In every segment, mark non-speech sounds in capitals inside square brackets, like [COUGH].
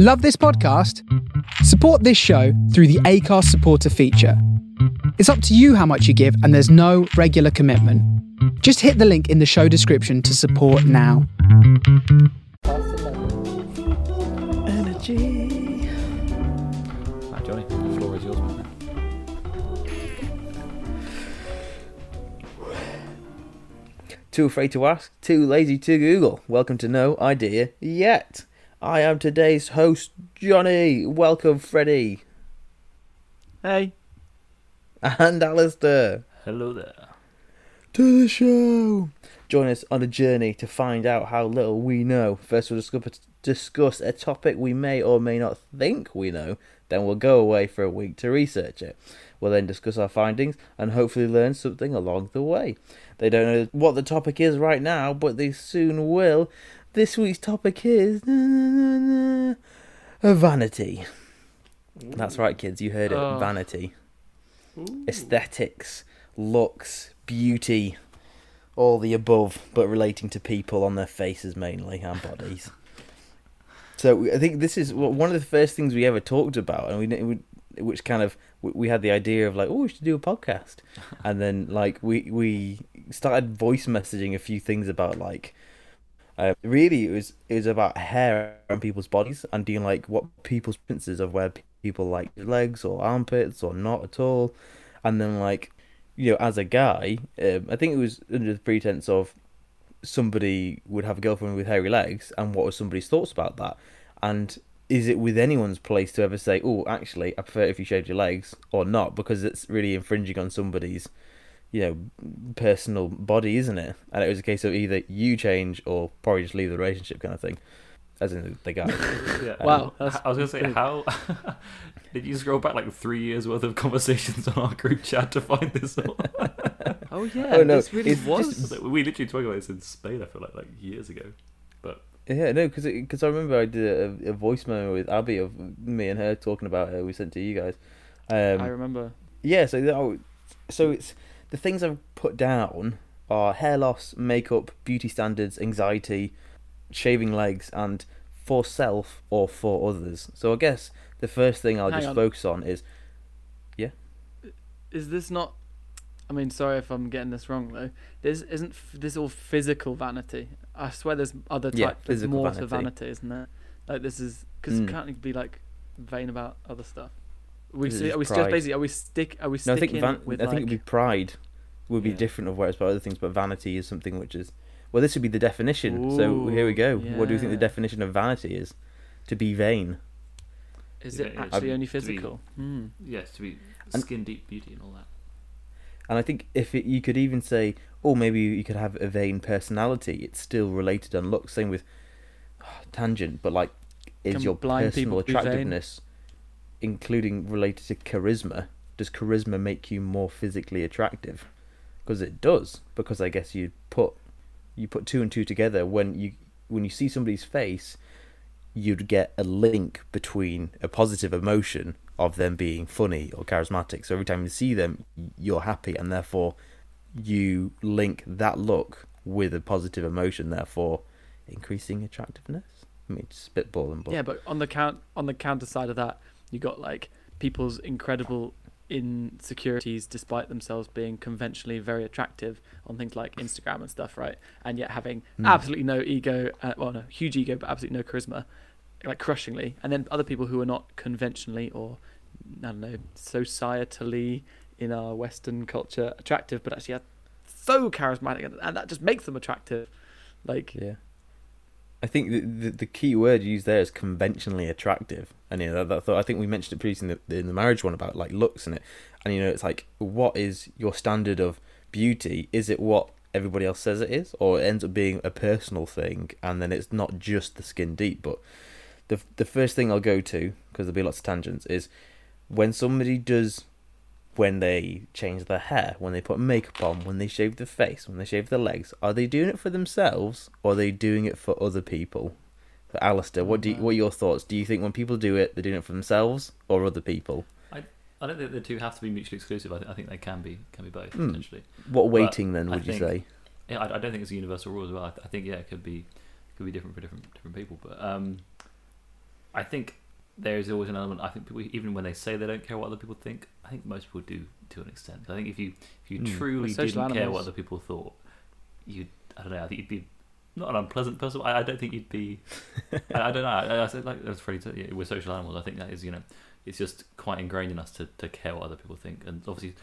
Love this podcast? Support this show through the Anchor's supporter feature. It's up to you how much you give, and there's no regular commitment. Just hit the link in the show description to support now. Energy. Right, Johnny, the floor is yours, man. Too afraid to ask, too lazy to Google. Welcome to No Idea Yet. I am today's host, Johnny. Welcome, Freddie. Hey. And Alistair. Hello there. To the show. Join us on a journey to find out how little we know. First, we'll discuss, discuss a topic we may or may not think we know. Then, we'll go away for a week to research it. We'll then discuss our findings and hopefully learn something along the way. They don't know what the topic is right now, but they soon will. This week's topic is vanity. That's right, kids. You heard it. Oh. Vanity. Aesthetics, looks, beauty, all the above, but relating to people on their faces mainly and bodies. So I think this is one of the first things we ever talked about, and we, we which kind of we- we had the idea of like, oh, we should do a podcast, [LAUGHS] and then like we we started voice messaging a few things about like. Uh, really, it was it was about hair on people's bodies and doing like what people's preferences of where people like legs or armpits or not at all, and then like you know as a guy, um, I think it was under the pretense of somebody would have a girlfriend with hairy legs, and what was somebody's thoughts about that, and is it with anyone's place to ever say, oh, actually, I prefer if you shaved your legs or not, because it's really infringing on somebody's, you know, personal body, isn't it? And it was a case of either you change or probably just leave the relationship kind of thing, as in the guy. [LAUGHS] Yeah. Wow, Um, that's I was gonna say how [LAUGHS] did you scroll back like three years worth of conversations on our group chat to find this? one? [LAUGHS] Oh yeah, Oh, no, this really it's was. just- we literally talked about this in Spain. I feel like like years ago. But Yeah, no, because because I remember I did a, a voice memo with Abby of me and her talking about it. We sent to you guys. Um, I remember. yeah, so that, oh, so it's the things I've put down are hair loss, makeup, beauty standards, anxiety, shaving legs, and for self or for others. So I guess the first thing I'll Hang just on. focus on is yeah. Is this not? I mean, sorry if I'm getting this wrong though. This isn't f- this all physical vanity. I swear there's other Yeah, types. there's physical more to vanity. vanity, isn't there? Like this is because Mm. can't be like vain about other stuff? We see, are we just pride. basically are we stick are we no. I sticking think van- it with I think it'd be pride would be Yeah. different of whereas about other things, but vanity is something which is well. This would be the definition. so here we go. Ooh, What do you think the definition of vanity is? To be vain. is Yeah, it yeah, actually to only be- physical? Hmm. yes, to be And- skin deep beauty and all that. And I think if it, you could even say, oh, maybe you could have a vain personality, it's still related on looks. Same with [SIGHS] tangent, but like, is Can your blind people personal be vain? attractiveness, including related to charisma, does charisma make you more physically attractive? Because it does. Because I guess you put you put two and two together when you when you see somebody's face, you'd get a link between a positive emotion of them being funny or charismatic. So every time you see them, you're happy, and therefore you link that look with a positive emotion, therefore increasing attractiveness. I mean, spitballing, but Yeah, but on the count on the counter side of that, you got like people's incredible insecurities despite themselves being conventionally very attractive on things like Instagram and stuff, right? And yet having Hmm. absolutely no ego, uh, well, no, huge ego, but absolutely no charisma, like crushingly. And then other people who are not conventionally or I don't know societally in our Western culture attractive, but actually are so charismatic, and- and that just makes them attractive. Like, Yeah. I think the, the the key word used there is conventionally attractive, and you know that, that I think we mentioned it previously in the, in the marriage one about like looks and it, and you know it's like what is your standard of beauty? Is it what everybody else says it is, or it ends up being a personal thing, and then it's not just the skin deep. But the the first thing I'll go to because there'll be lots of tangents is when somebody does when they change their hair, when they put makeup on, when they shave their face, when they shave their legs, are they doing it for themselves or are they doing it for other people? But Alistair, what do you, what are your thoughts? Do you think when people do it, they're doing it for themselves or other people? I I don't think the two have to be mutually exclusive. I, th- I think they can be can be both Hmm. potentially. What weighting then I would you think- say? Yeah, I, I don't think it's a universal rule as well. I, th- I think yeah, it could be could be different for different different people. But um, I think there is always an element. I think people, even when they say they don't care what other people think, I think most people do to an extent. I think if you if you Mm. truly didn't care what other people thought, you I don't know. I think you'd be not an unpleasant person. I, I don't think you'd be. [LAUGHS] I, I don't know. I, I said like as Freddie said, yeah, we're social animals. I think that is you know, it's just quite ingrained in us to, to care what other people think, and obviously,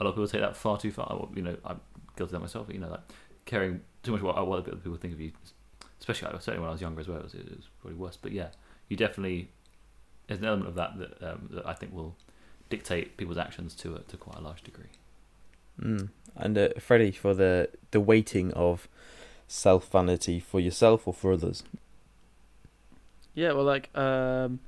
a lot of people take that far too far. You know, I'm guilty of that myself. You know, like caring too much about what other people think of you, especially certainly when I was younger as well. It was, it was probably worse. But yeah, you definitely there's an element of that that, um, that I think will dictate people's actions to a, to quite a large degree. Mm. And uh, Freddie, for the the weighting of self vanity for yourself or for others. Yeah, well, like um,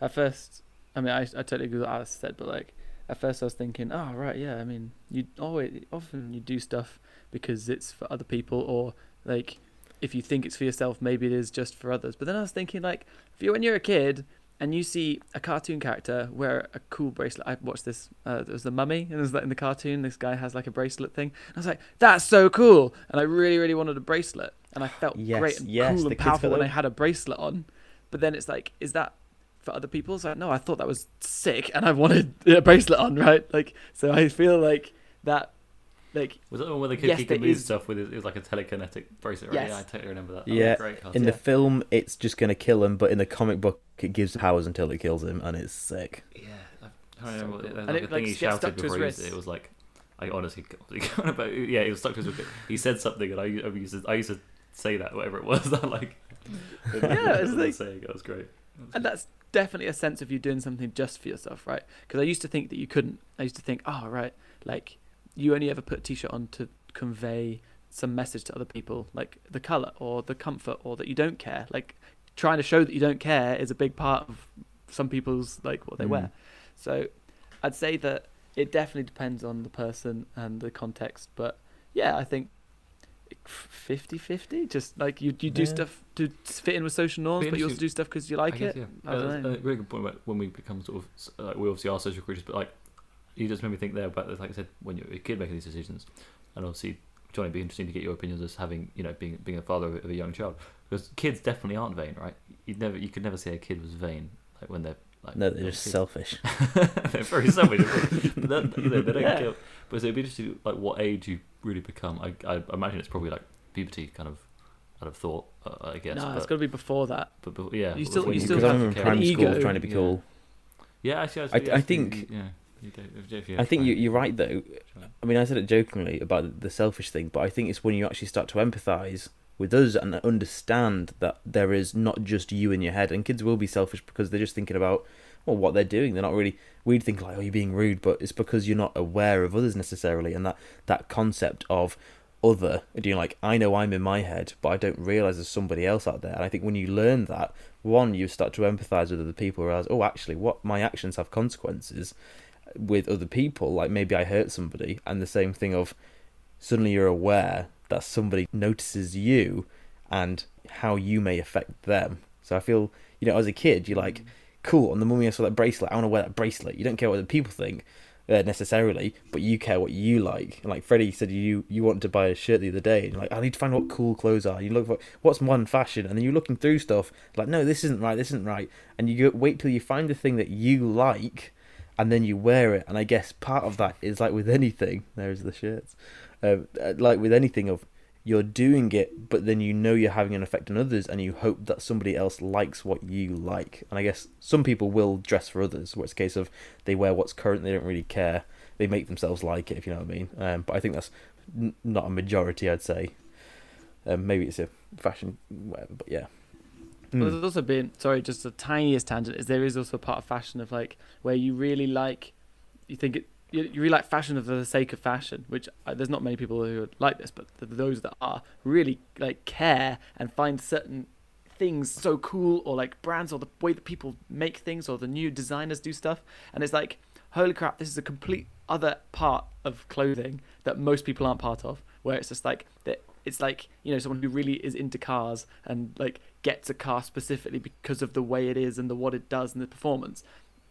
at first, I mean, I I totally agree with what Alice said, but like at first I was thinking, oh right, yeah, I mean, you always often you do stuff because it's for other people, or like if you think it's for yourself, maybe it is just for others. But then I was thinking, like, if you when you're a kid and you see a cartoon character wear a cool bracelet, I watched this. Uh, it was the Mummy, and it was like in the cartoon, this guy has like a bracelet thing. And I was like, that's so cool, and I really, really wanted a bracelet, and I felt Yes, great and yes, cool and powerful when I had a bracelet on. But then it's like, is that for other people? Like, no, I thought that was sick, and I wanted a bracelet on, [LAUGHS] right? Like, so I feel like that, like, Was that the one where the kid Yes, he could move is- stuff with his, it was like a telekinetic bracelet, right? Yes. Yeah, I totally remember that. that Yeah, was a In cartoon. the Yeah. film, it's just gonna kill him, but in the comic book, it gives powers until it kills him, and it's sick. Yeah, I don't remember. what- cool. There's And like it, a like, he stuck shouted to his before he it. wrist. It was like, I honestly, [LAUGHS] but yeah, he was stuck to his wrist. He said something, and I, I used to, I used to say that whatever it was. [LAUGHS] I like, Yeah, it's [LAUGHS] like- saying it was great. and that's definitely a sense of you doing something just for yourself, right? Because I used to think that you couldn't. I used to think, oh, right, like you only ever put a t-shirt on to convey some message to other people, like the color or the comfort or that you don't care. Like trying to show that you don't care is a big part of some people's like what they Mm. wear. So I'd say that it definitely depends on the person and the context, but yeah, I think 50-50 just like you you do Yeah. stuff to fit in with social norms but you also do stuff because you like guess, it Yeah. I don't Uh, know. A really good point about when we become sort of like we obviously are social creatures, but like you just made me think there about like I said when you're a kid making these decisions, and obviously Johnny, it'd be interesting to get your opinions as having you know being being a father of a young child because kids definitely aren't vain, right? You never you could never say a kid was vain like when they're like No, they're just kids. selfish. [LAUGHS] they're very selfish. [LAUGHS] but then, you know, they don't Yeah. kill. But so it'd be interesting, like what age you really become. I, I imagine it's probably like puberty, kind of. I'd have thought, uh, I guess. no but, it's got to be before that but, but yeah, You still- you still Because I have remember in primary an school ego. trying to be Yeah. cool. Yeah, actually, I- actually, I actually, think- yeah. You do, if, if you I think you, you're right though. I mean, I said it jokingly about the selfish thing, but I think it's when you actually start to empathise with us and understand that there is not just you in your head. And kids will be selfish because they're just thinking about well what they're doing. They're not really. We'd think like, oh, you're being rude, but it's because you're not aware of others necessarily, and that that concept of other. Do you like I know I'm in my head, but I don't realise there's somebody else out there. And I think when you learn that, one, you start to empathise with other people. Realize, oh, actually, what my actions have consequences with other people. Like maybe I hurt somebody, and the same thing of suddenly you're aware that somebody notices you and how you may affect them. So I feel, you know, as a kid, you're like, cool. On the mummy, I saw that bracelet. I want to wear that bracelet. You don't care what the people think uh, necessarily, but you care what you like. And like Freddie said, you you wanted to buy a shirt the other day, and you're like, I need to find what cool clothes are. You look for what's modern fashion, and then you're looking through stuff like, no, this isn't right. This isn't right. And you go, wait till you find the thing that you like, and then you wear it. And I guess part of that is like with anything. [LAUGHS] There's the shirts. Um, uh, like with anything of you're doing it, but then you know you're having an effect on others, and you hope that somebody else likes what you like. And I guess some people will dress for others, where it's a case of they wear what's current, they don't really care. They make themselves like it, if you know what I mean. Um, but I think that's n- not a majority, I'd say. Um, maybe it's a fashion, whatever, but yeah. Mm. there's also been sorry, just the tiniest tangent is there is also a part of fashion of like where you really like, you think it, you, you really like fashion for the sake of fashion, which uh, there's not many people who are like this, but th- those that are really like care and find certain things so cool or like brands or the way that people make things or the new designers do stuff, and it's like holy crap, this is a complete other part of clothing that most people aren't part of, where it's just like that. It's like you know someone who really is into cars and like gets a car specifically because of the way it is and the what it does and the performance,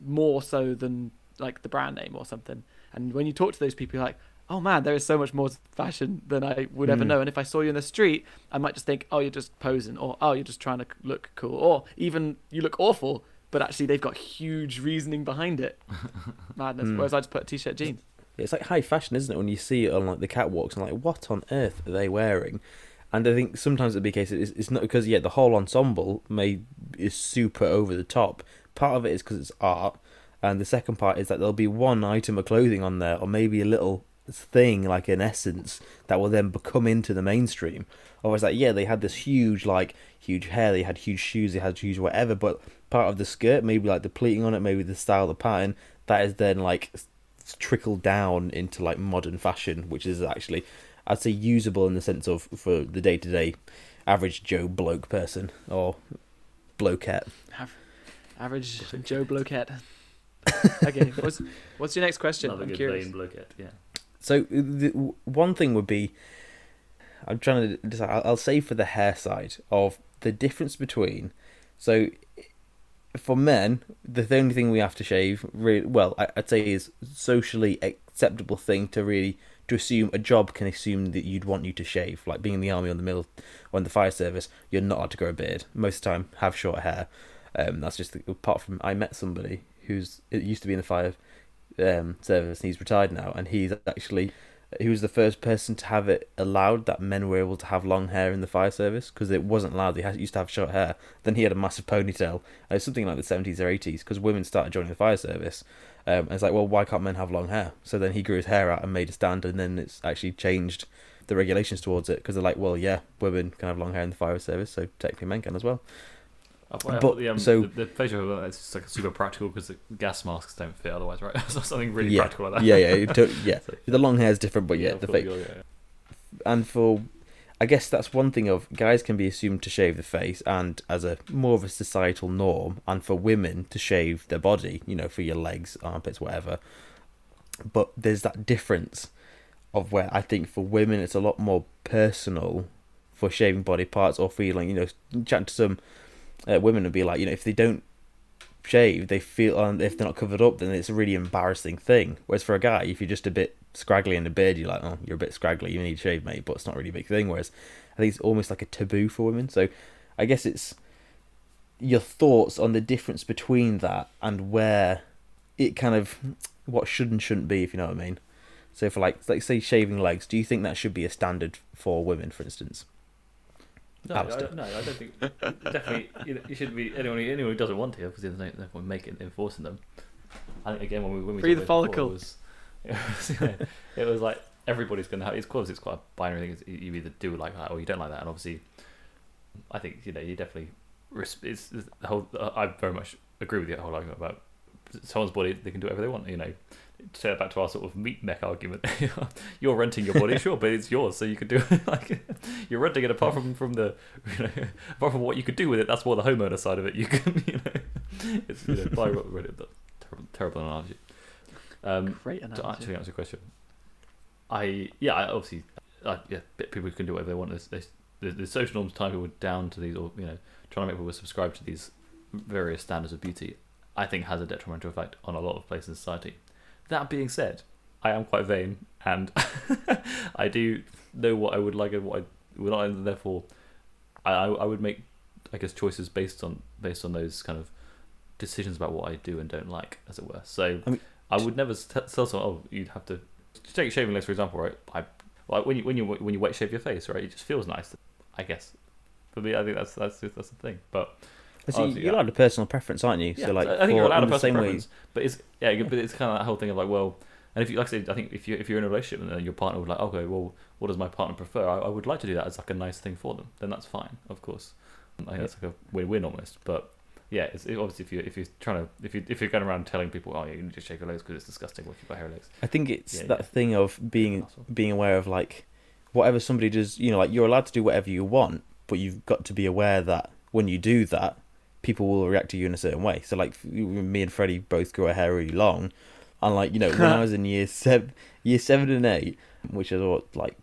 more so than like the brand name or something. And when you talk to those people, you're like, oh man, there is so much more fashion than I would ever Mm. know. And if I saw you in the street, I might just think, oh, you're just posing, or oh, you're just trying to look cool, or even you look awful. but actually they've got huge reasoning behind it. [LAUGHS] Madness. Mm. Whereas I just put a t-shirt jeans. It's like high fashion, isn't it? When you see it on like the catwalks and like, what on earth are they wearing? And I think sometimes it'd be it's, it's not because yeah the whole ensemble may is super over the top. Part of it is because it's art, and the second part is that there'll be one item of clothing on there, or maybe a little thing like an essence that will then become into the mainstream. Or it's like yeah they had this huge like huge hair, they had huge shoes, they had huge whatever, but part of the skirt maybe like the pleating on it, maybe the style, the pattern that is then like trickled down into like modern fashion, which is actually I'd say usable in the sense of for the day to day average Joe bloke person or blokette. Av- Average Joe Bloquette. [LAUGHS] okay, what's what's your next question? Another I'm good curious. bloquette, yeah. So the one thing would be, I'm trying to decide. I'll, I'll say for the hair side of the difference between, so for men, the only thing we have to shave, really, well, I'd say is socially acceptable thing to really to assume a job can assume that you'd want you to shave, like being in the army or the mill or in the fire service, you're not allowed to grow a beard. Most of the time, have short hair. Um, that's just apart from I met somebody who's it used to be in the fire um, service and he's retired now, and he's actually he was the first person to have it allowed that men were able to have long hair in the fire service because it wasn't allowed. Had, used to have short hair. Then he had a massive ponytail. Uh, It's something like the seventies or eighties because women started joining the fire service. Um, and it's like, well, why can't men have long hair? So then he grew his hair out and made a stand, and then it's actually changed the regulations towards it because they're like, well, yeah, women can have long hair in the fire service, so technically men can as well. I thought, I But- the, um, so- the, the facial it's like super practical because the gas masks don't fit otherwise, right? [LAUGHS] so something really yeah, practical like that. yeah, yeah, to- yeah. [LAUGHS] So- The long hair is different, but yeah, of the fake. yeah, yeah. and for I guess that's one thing of guys can be assumed to shave the face and as a more of a societal norm and for women to shave their body, you know, for your legs, armpits, whatever. But there's that difference of where I think for women it's a lot more personal for shaving body parts or feeling, you know, chatting to some uh, women would be like, you know, if they don't shave, they feel, and if they're not covered up, then it's a really embarrassing thing. Whereas for a guy, if you're just a bit scraggly in the beard, you're like, oh, you're a bit scraggly, you need to shave, mate, but it's not really a big thing. Whereas I think it's almost like a taboo for women. So I guess it's your thoughts on the difference between that and where it kind of what should and shouldn't be, if you know what I mean. So for like, like say shaving legs, do you think that should be a standard for women, for instance? No, I, no, I don't think definitely you, you shouldn't be anyone anyone who doesn't want to. Obviously, there's no, no point making enforcing them. I think again when we when we Free the about it before, follicle. It was, [LAUGHS] it was, it was like everybody's gonna have. It's course it's quite a binary thing. It's, you either do like that or you don't like that. And obviously, I think you know you definitely. It's, it's the whole. I very much agree with the whole argument about someone's body. They can do whatever they want. You know, to it back to our sort of meat mech argument. [LAUGHS] you're renting your body, [LAUGHS] sure, but it's yours, so you could do it like you're renting it. Apart from from the, you know, apart from what you could do with it, that's more the homeowner side of it. You can, you know, it's you know, buy what Reddit. That's terrible, terrible analogy. Um, Great to actually answer your question, I yeah, I obviously, uh, yeah, people can do whatever they want. There's, there's, the, the social norms tie people down to these, or you know, trying to make people subscribe to these various standards of beauty. I think has a detrimental effect on a lot of places in society. That being said, I am quite vain, and [LAUGHS] I do know what I would like and what I would not, and therefore, I I I would make, I guess, choices based on based on those kind of decisions about what I do and don't like, as it were. So I I, would never s- tell someone, oh, you'd have to take shaving legs for example, right? I like when you when you when you wet shave your face, right? It just feels nice. I guess for me, I think that's that's that's the thing. But So Obviously, you're allowed a personal preference, aren't you? yeah, so like, I think for- you're allowed a personal same way- preference, but it's yeah, but it's kind of that whole thing of like, well, and if you like I said, I think if you if you're in a relationship and then your partner would like, okay, well, what does my partner prefer? I, I would like to do that as like a nice thing for them. Then that's fine, of course. I think that's like a win-win almost. But yeah, it's it, obviously if you if you're trying to if you if you're going around telling people, oh, yeah, you need to shave your legs because it's disgusting. What if you've got hairy legs? I think it's Yeah, that yeah. thing of being being aware of like whatever somebody does. You know, like you're allowed to do whatever you want, but you've got to be aware that when you do that, people will react to you in a certain way. So like me and Freddie both grew our hair really long, and like you know when I [LAUGHS] was in year seven, year seven and eight, which is what like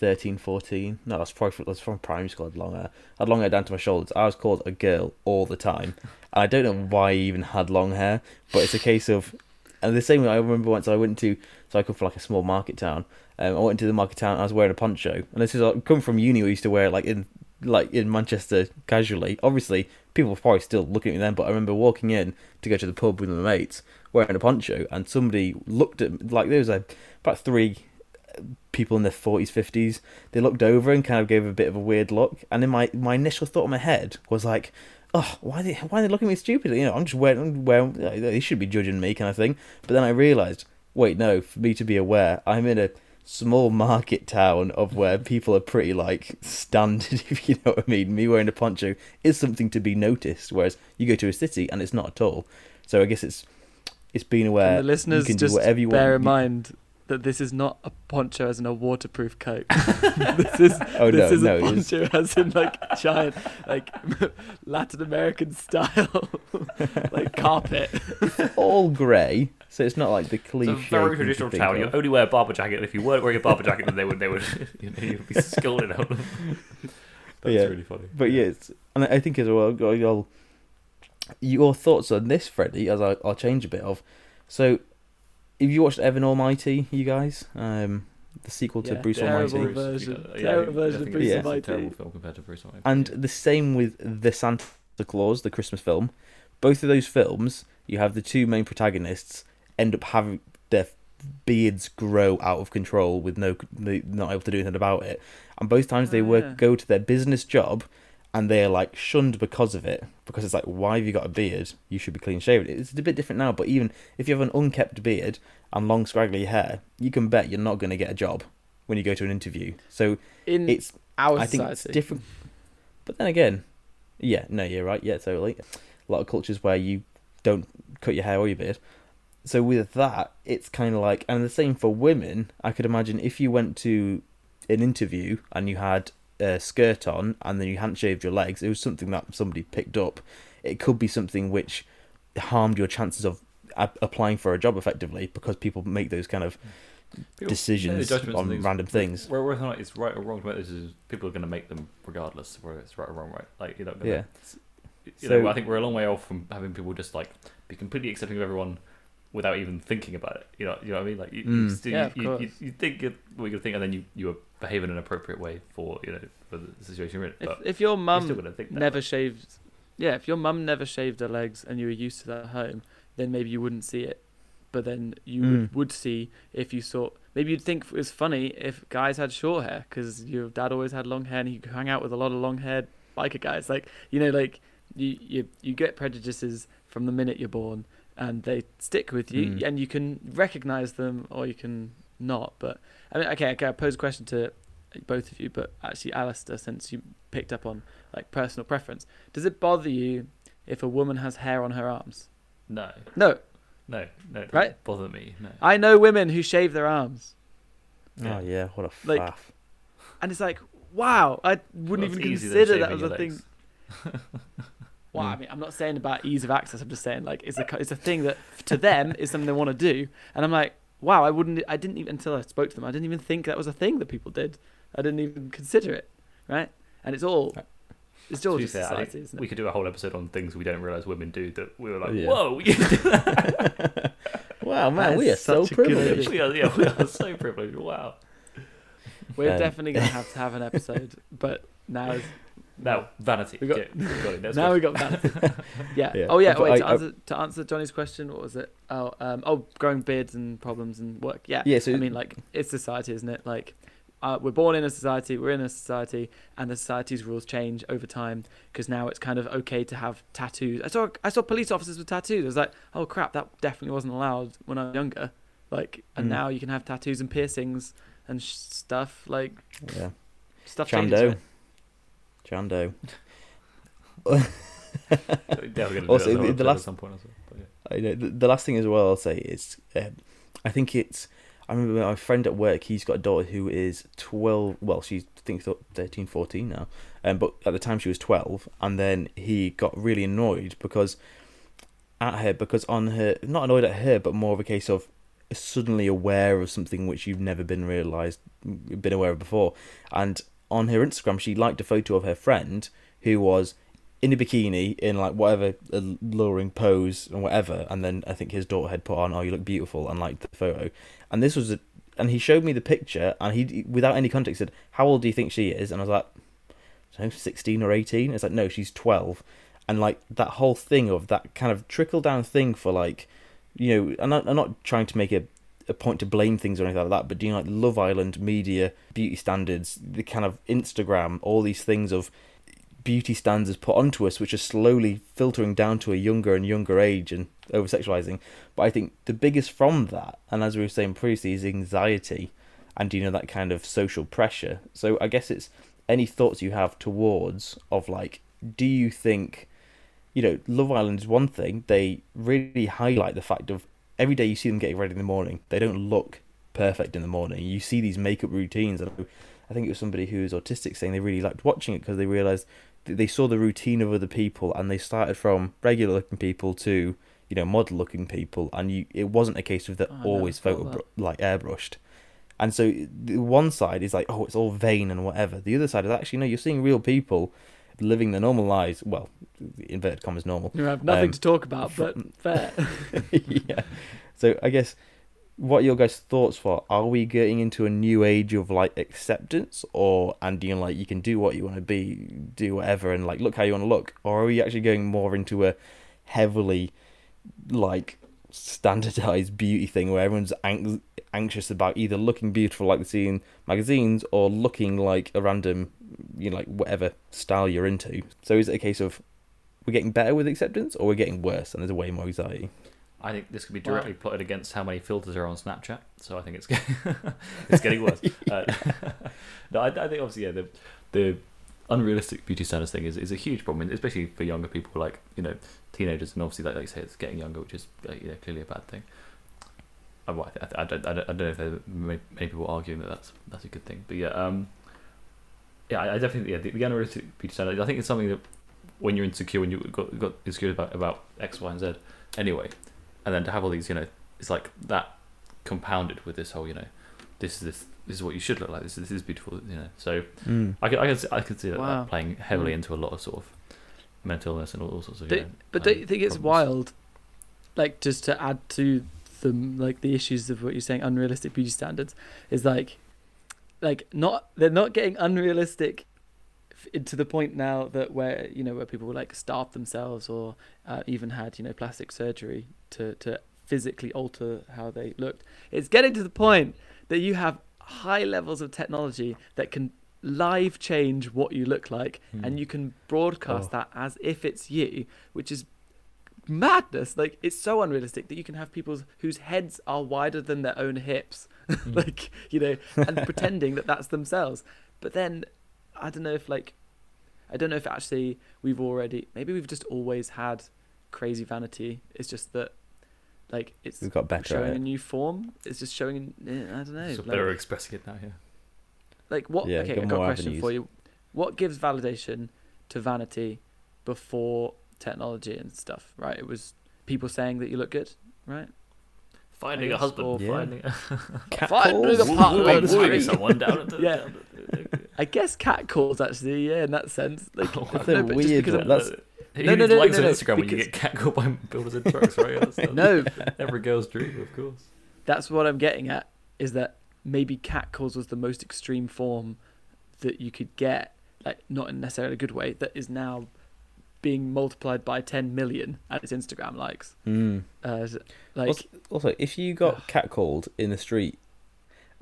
13, 14. No, that's probably from, that's from primary school. I had long hair. I had long hair down to my shoulders. I was called a girl all the time. And I don't know why I even had long hair, but it's a case of. And the same way I remember once I went to, so I come from like a small market town. Um, I went into the market town. I was wearing a poncho, and this is like, come from uni. We used to wear it like in like in Manchester casually. Obviously, people were probably still looking at me then, but I remember walking in to go to the pub with my mates wearing a poncho, and somebody looked at me, like there was a, about three people in their forties, fifties. They looked over and kind of gave a bit of a weird look, and then my my initial thought in my head was like. Oh, why are they why are they looking at me stupidly? You know, I'm just wearing, wearing they should be judging me kind of thing. But then I realised, wait, no, for me to be aware, I'm in a small market town of where people are pretty like standard, [LAUGHS] if you know what I mean. Me wearing a poncho is something to be noticed, whereas you go to a city and it's not at all. So I guess it's it's being aware. And the listeners you can do just whatever you bear want. in mind that this is not a poncho as in a waterproof coat. [LAUGHS] this is Oh, this no, is no, a it is- poncho [LAUGHS] as in like giant like [LAUGHS] Latin American style like carpet. all grey, so it's not like the cliche. It's cliche. a very traditional town. You only wear a Barbour jacket. and If you weren't wearing a Barbour jacket, then they would they would you know, you'd be scolded out. That's Yeah. really funny. But yeah, it's, and I think as well, I'll, your thoughts on this, Freddie, as I, I'll change a bit of. So, have you watched Evan Almighty, you guys? Um, the sequel to Yeah, Bruce terrible Almighty. version. Yeah, Terrible I version of Bruce it's Yeah. Almighty. terrible film compared to Bruce Almighty. And the same with The Santa Claus, the Christmas film. Both of those films, you have the two main protagonists end up having their beards grow out of control with no, not able to do anything about it. And both times they Oh, work yeah. go to their business job, and they are like shunned because of it. Because it's like, why have you got a beard? You should be clean shaven. It's a bit different now, but even if you have an unkept beard and long scraggly hair, you can bet you're not going to get a job when you go to an interview. So In it's our I think society. it's different. But then again, yeah, no, you're right. Yeah, totally. A lot of cultures where you don't cut your hair or your beard. So with that, it's kind of like, and the same for women. I could imagine if you went to an interview and you had a skirt on and then you hadn't shaved your legs, it was something that somebody picked up. It could be something which harmed your chances of a- applying for a job effectively because people make those kind of People- decisions yeah, on things. random things. Whether or not it's right or wrong about this is people are going to make them regardless of whether it's right or wrong, right? Like you're not going Yeah. to. You So- know, I think we're a long way off from having people just like be completely accepting of everyone without even thinking about it. You know, you know what I mean? Like you, you, Mm. still, Yeah, of you, you, course. you think what you're think, and then you you behave in an appropriate way for you know for the situation you're in. if, But if your you're still mum going to think that. never shaved, yeah, if your mum never shaved her legs and you were used to that at home, then maybe you wouldn't see it. But then you Mm. would, would see if you saw. Maybe you'd think it was funny if guys had short hair because your dad always had long hair and you hang out with a lot of long-haired biker guys. Like you know, like you you you get prejudices from the minute you're born and they stick with you Mm. and you can recognize them or you can not. But I mean, okay, okay. I pose a question to both of you, but actually, Alistair, since you picked up on like personal preference, does it bother you if a woman has hair on her arms? No, No, no, no. It Right? Bother me. No. I know women who shave their arms, Yeah. Oh yeah, what a Like, faff. and it's like, wow, I wouldn't Well, even it's easier than consider that shaving as your a thing. [LAUGHS] Well, Mm. I mean, I'm not saying about ease of access. I'm just saying like it's a it's a thing that to them is something they want to do, and I'm like, wow, I wouldn't. I didn't even until I spoke to them. I didn't even think that was a thing that people did. I didn't even consider it, right? And it's all it's To all just fair, society, isn't it? we could do a whole episode on things we don't realize women do that we were like, Yeah. whoa, you do that. [LAUGHS] Wow, man, That we are so privileged. we are, yeah, we are so privileged. Wow. We're Um, definitely gonna have to have an [LAUGHS] episode, but now is Now, vanity. We got- Yeah, we got it. That's [LAUGHS] now we got that. [LAUGHS] yeah. Yeah. Oh yeah. But Wait. I- to, I- answer, to answer Johnny's question, what was it? Oh, um, oh, growing beards and problems and work. Yeah. Yeah, so I mean, like it's society, isn't it? Like uh, we're born in a society, we're in a society, and the society's rules change over time because now it's kind of okay to have tattoos. I saw I saw police officers with tattoos. I was like, oh crap, that definitely wasn't allowed when I was younger. Like, and Mm. now you can have tattoos and piercings and sh- stuff. Like yeah, stuff changes. Chando, right? Chando. [LAUGHS] Yeah, we're gonna do Also, the- the last- at some point as well. But yeah. I know, the, the last thing as well I'll say is, um, I think it's. I remember my friend at work. He's got a daughter who is twelve. Well, she's I think 13, 14 now. Um, but at the time she was twelve, and then he got really annoyed because at her because on her not annoyed at her, but more of a case of suddenly aware of something which you've never been realized been aware of before, and on her Instagram she liked a photo of her friend who was in a bikini in like whatever alluring pose and whatever and then i think his daughter had put on oh you look beautiful and liked the photo and this was a and he showed me the picture and he without any context said how old do you think she is and i was like I know, 16 or 18. It's like, no, she's 12. And like that whole thing of that kind of trickle down thing for like, you know, not, I'm not trying to make a, a point to blame things or anything like that, but doing like Love Island, media, beauty standards, the kind of Instagram, all these things of beauty standards put onto us, which are slowly filtering down to a younger and younger age and over sexualizing. But I think the biggest from that, and as we were saying previously, is anxiety and you know that kind of social pressure. So I guess it's any thoughts you have towards of like, do you think, you know, Love Island is one thing. They really highlight the fact of every day you see them getting ready in the morning. They don't look perfect in the morning. You see these makeup routines. And I think it was somebody who was autistic saying they really liked watching it because they realized they saw the routine of other people and they started from regular looking people to you know model looking people and you it wasn't a case of that Oh, always photo br- like airbrushed and so the one side is like oh it's all vain and whatever the other side is actually no you're seeing real people living their normal lives well inverted commas normal. You have nothing Um, to talk about, but fair. [LAUGHS] yeah. So i guess what are your guys thoughts for are we getting into a new age of like acceptance? Or and you know like you can do what you want to be do whatever and like look how you want to look? Or are we actually going more into a heavily like standardized beauty thing where everyone's ang- anxious about either looking beautiful like they see in magazines or looking like a random you know like whatever style you're into so is it a case of we're getting better with acceptance or we're getting worse and there's way more anxiety I think this could be Wow. directly plotted against how many filters are on Snapchat. So I think it's getting, [LAUGHS] it's getting worse. [LAUGHS] Uh, [LAUGHS] no, I, I think obviously yeah the the unrealistic beauty standards thing is, is a huge problem, especially for younger people like you know teenagers, and obviously like, like you say it's getting younger, which is uh, you know, clearly a bad thing. I, I, I, don't, I, don't, I don't know if there are many many people arguing that that's that's a good thing, but yeah, um, yeah, I, I definitely yeah the, the unrealistic beauty standard. I think it's something that when you're insecure, when you've got got insecure about about X, Y, and Z, anyway, and then to have all these, you know, it's like that compounded with this whole, you know, this is this this is what you should look like. This is, this is beautiful, you know. So mm. I can I can see, I can see that, that playing heavily Mm. into a lot of sort of mental illness and all, all sorts of. Do- you know, but um, don't you think it's problems. wild? Like just to add to the like the issues of what you're saying, unrealistic beauty standards is like, like not they're not getting unrealistic to the point now that where you know where people will like starve themselves or uh, even had you know plastic surgery to to physically alter how they looked. It's getting to the point that you have high levels of technology that can live change what you look like Hmm. and you can broadcast Oh. that as if it's you which is madness like it's so unrealistic that you can have people whose heads are wider than their own hips Hmm. [LAUGHS] like you know and [LAUGHS] pretending that that's themselves but then i don't know if like i don't know if actually we've already maybe we've just always had crazy vanity it's just that like it's we've got better showing a new form it's just showing i don't know So like- better expressing it now, yeah. like what? Yeah, okay, got I got a more question avenues. for you. What gives validation to vanity before technology and stuff? Right, it was people saying that you look good, right? Finding a husband, or- Yeah. finding a [LAUGHS] Finding Catcalls? a partner Woo, on the woo, woo. finding street. someone down at the, [LAUGHS] Yeah. down at the- I guess cat calls actually, yeah, in that sense. [LAUGHS] Like, Oh, That's no, a but weird because one. of- That's- Who No, no, no, likes no, on no, Instagram when you because- get catcalled by builders and trucks, right? That's, that's no, every girl's dream, of course. that's what I'm getting at. Is that maybe cat calls was the most extreme form that you could get, like not in necessarily a good way, that is now being multiplied by 10 million at its Instagram likes. Mm. Uh, like, also, also, if you got catcalled in the street,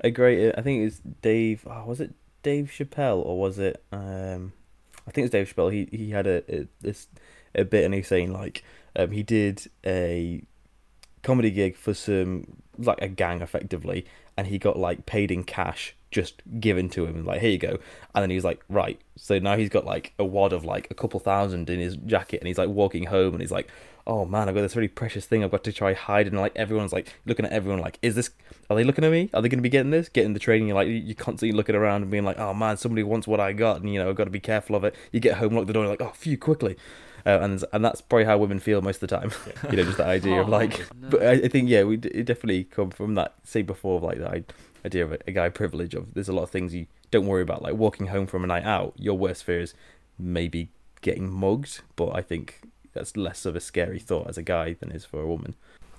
a great, I think it was Dave. Oh, was it Dave Chappelle or was it? Um, I think it was Dave Chappelle. He he had a, a this a bit, and he's saying like um, he did a comedy gig for some like a gang effectively, and he got like paid in cash just given to him and like here you go. And then he was like right. So now he's got like a wad of like a couple thousand in his jacket and he's like walking home and he's like oh man i've got this really precious thing i've got to try hide and like everyone's like looking at everyone like is this are they looking at me? Are they going to be getting this? Getting the training you're like you're constantly looking around and being like oh man somebody wants what i got and you know i've got to be careful of it. You get home lock the door like oh phew quickly. Uh, and and that's probably how women feel most of the time. [LAUGHS] You know just that idea of Oh, like no. but I, I think yeah we it definitely come from that say before like that. i- idea of a, a guy privilege of there's a lot of things you don't worry about like walking home from a night out your worst fear is maybe getting mugged but i think that's less of a scary thought as a guy than is for a woman.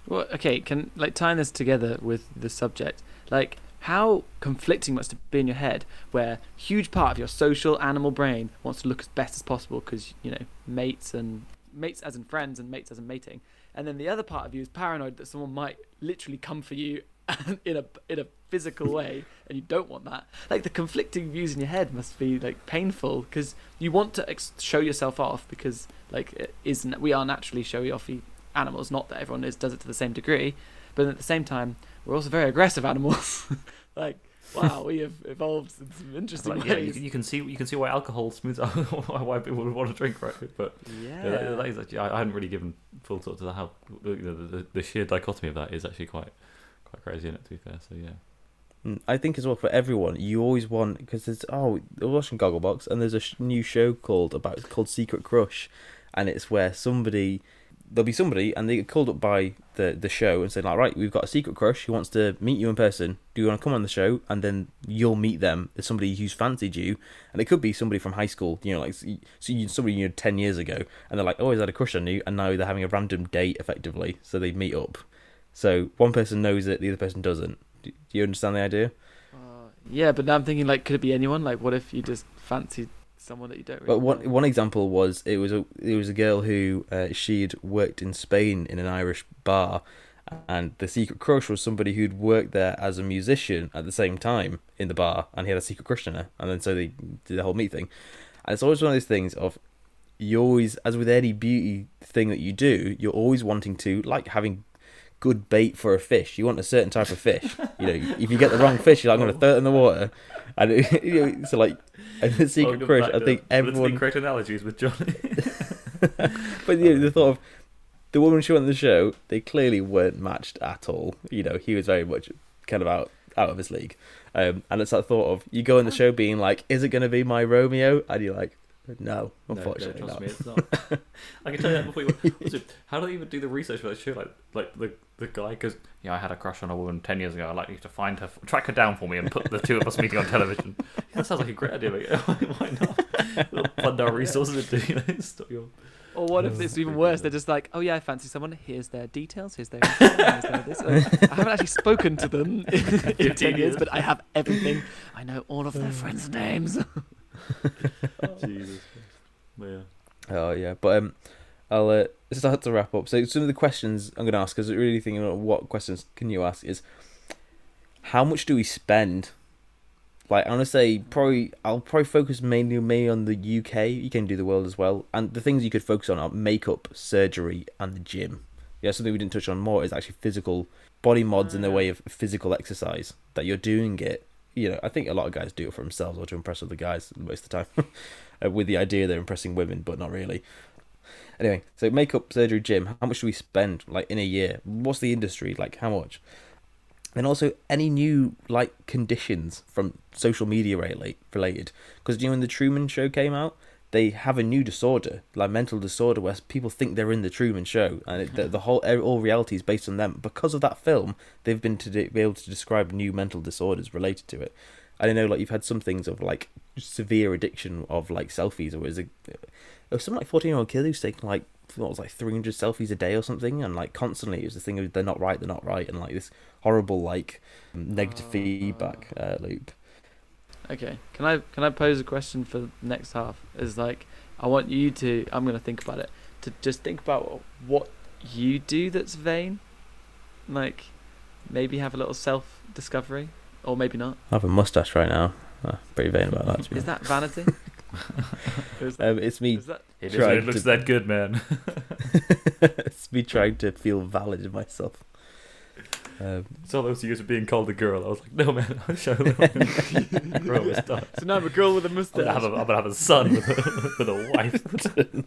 Well, okay, can like tying this together with the subject, like how conflicting must be in your head where huge part of your social animal brain wants to look as best as possible because you know mates and mates as in friends and mates as in mating and then the other part of you is paranoid that someone might literally come for you [LAUGHS] in a in a physical way and you don't want that. Like the conflicting views in your head must be like painful because you want to ex- show yourself off because like it isn't we are naturally showy offy animals not that everyone is does it to the same degree but at the same time we're also very aggressive animals. [LAUGHS] Like wow we have evolved in some interesting Like, yeah, ways. you, you can see you can see why alcohol smooths out [LAUGHS] why people would want to drink, right? But yeah, yeah, that, that is actually, I, I hadn't really given full thought to the how the, the, the sheer dichotomy of that is actually quite quite crazy, isn't it? To be fair, so yeah. Mm, I think as well for everyone, you always want because there's oh was watching Gogglebox and there's a sh- new show called about called Secret Crush, and it's where somebody there'll be somebody and they get called up by the the show and say like right we've got a secret crush who wants to meet you in person. Do you want to come on the show? And then you'll meet them. There's somebody who's fancied you, and it could be somebody from high school. You know like so you, somebody you know ten years ago, and they're like oh, is that a crush on you? And now they're having a random date effectively, so they meet up. So one person knows it, the other person doesn't. Do you understand the idea? Uh, yeah but now i'm thinking like could it be anyone like what if you just fancied someone that you don't really But one know? one example was it was a it was a girl who uh, she'd worked in Spain in an Irish bar, and the secret crush was somebody who'd worked there as a musician at the same time in the bar, and he had a secret crush on her, and then so they did the whole meet thing, and it's always one of those things of you always as with any beauty thing that you do, you're always wanting to like having good bait for a fish. You want a certain type of fish. You know, if you get the wrong fish, you're like, I'm going to throw it in the water. And it, [LAUGHS] you know, so like, [LAUGHS] and the secret Welcome crush, back I to think politically everyone correct analogies with Johnny. [LAUGHS] but you know, the thought of the woman she went on the show, they clearly weren't matched at all. You know, he was very much kind of out out of his league. Um, and it's that thought of you go on the show being like, is it going to be my Romeo? And you're like, no, unfortunately no, trust not. me, it's not. [LAUGHS] I can tell you that before you. went- [LAUGHS] Also, how do they even do the research for that show? Like, like the the guy, because yeah, I had a crush on a woman ten years ago. I'd like you to find her, track her down for me, and put the two of us meeting on television. [LAUGHS] Yeah, that sounds like a great idea. Mate. Why not? We'll fund our resources into you know, stop your. Or what if it's even worse? They're just like, oh yeah, I fancy someone. Here's their details. Here's their. Here's their this. I haven't actually spoken to them in, in ten years, years. but I have everything. I know all of their friends' names. [LAUGHS] Jesus. Yeah. Oh yeah, but um, I'll uh, start to wrap up. So some of the questions I'm going to ask, because really thinking about what questions can you ask is, how much do we spend? Like I want to say, probably I'll probably focus mainly mainly on the UK. You can do the world as well, and the things you could focus on are makeup, surgery, and the gym. Yeah, something we didn't touch on more is actually physical body mods in the way of physical exercise that you're doing it. You know, I think a lot of guys do it for themselves or to impress other guys most of the time, [LAUGHS] uh, with the idea they're impressing women, but not really. Anyway, so makeup, surgery, gym. How much do we spend like in a year? What's the industry like? How much? And also any new like conditions from social media relate, related because you know when the Truman Show came out, they have a new disorder, like mental disorder, where people think they're in the Truman Show, and it, the, the whole all reality is based on them. Because of that film, they've been to de- be able to describe new mental disorders related to it. I don't know, like you've had some things of like severe addiction of like selfies, or was it, it was some like fourteen year old kid who's taking like what was like three hundred selfies a day or something, and like constantly it was the thing of they're not right, they're not right, and like this horrible like negative feedback uh, loop. Okay, can I can I pose a question for the next half? Is like I want you to. I'm gonna think about it. To just think about what you do that's vain. Like maybe have a little self discovery, or maybe not. I have a mustache right now. Uh, pretty vain about that. To be Is that vanity? [LAUGHS] is, honest. um, it's me. is that It, is, it looks to- that good, man. [LAUGHS] it's me trying to feel valid in myself. Um, It's all those years of being called a girl. I was like, no, man, I'll show them. Grow a so now I'm a girl with a I'm mustache. gonna, have a, I'm gonna have a son with a, [LAUGHS] with a wife.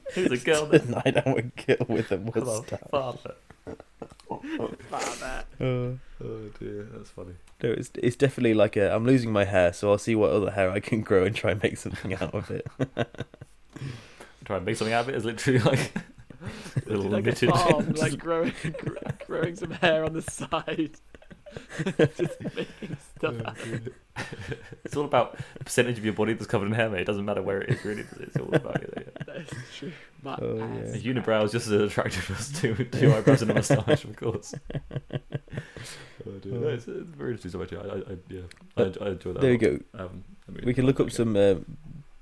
[LAUGHS] Who's a girl now? [LAUGHS] tonight I'm a girl with a mustache. father. Father. Uh, Oh dear, that's funny. no, it's it's definitely like a. I'm losing my hair, so I'll see what other hair I can grow and try and make something out of it. Try and make something out of it is literally like [LAUGHS] little like a knitted. farm, [LAUGHS] like growing, [LAUGHS] growing some hair on the side. just making stuff out. It's all about the percentage of your body that's covered in hair, mate. It doesn't matter where it is, really. It's all about it. Yeah. That is true. My Oh, ass. A unibrow is just as attractive as two, two eyebrows and a moustache, of course. Oh do. No, it's, it's very interesting stuff. I, I, I yeah, I, I enjoy that. There a you go. Um, I mean, We can look up okay. some uh,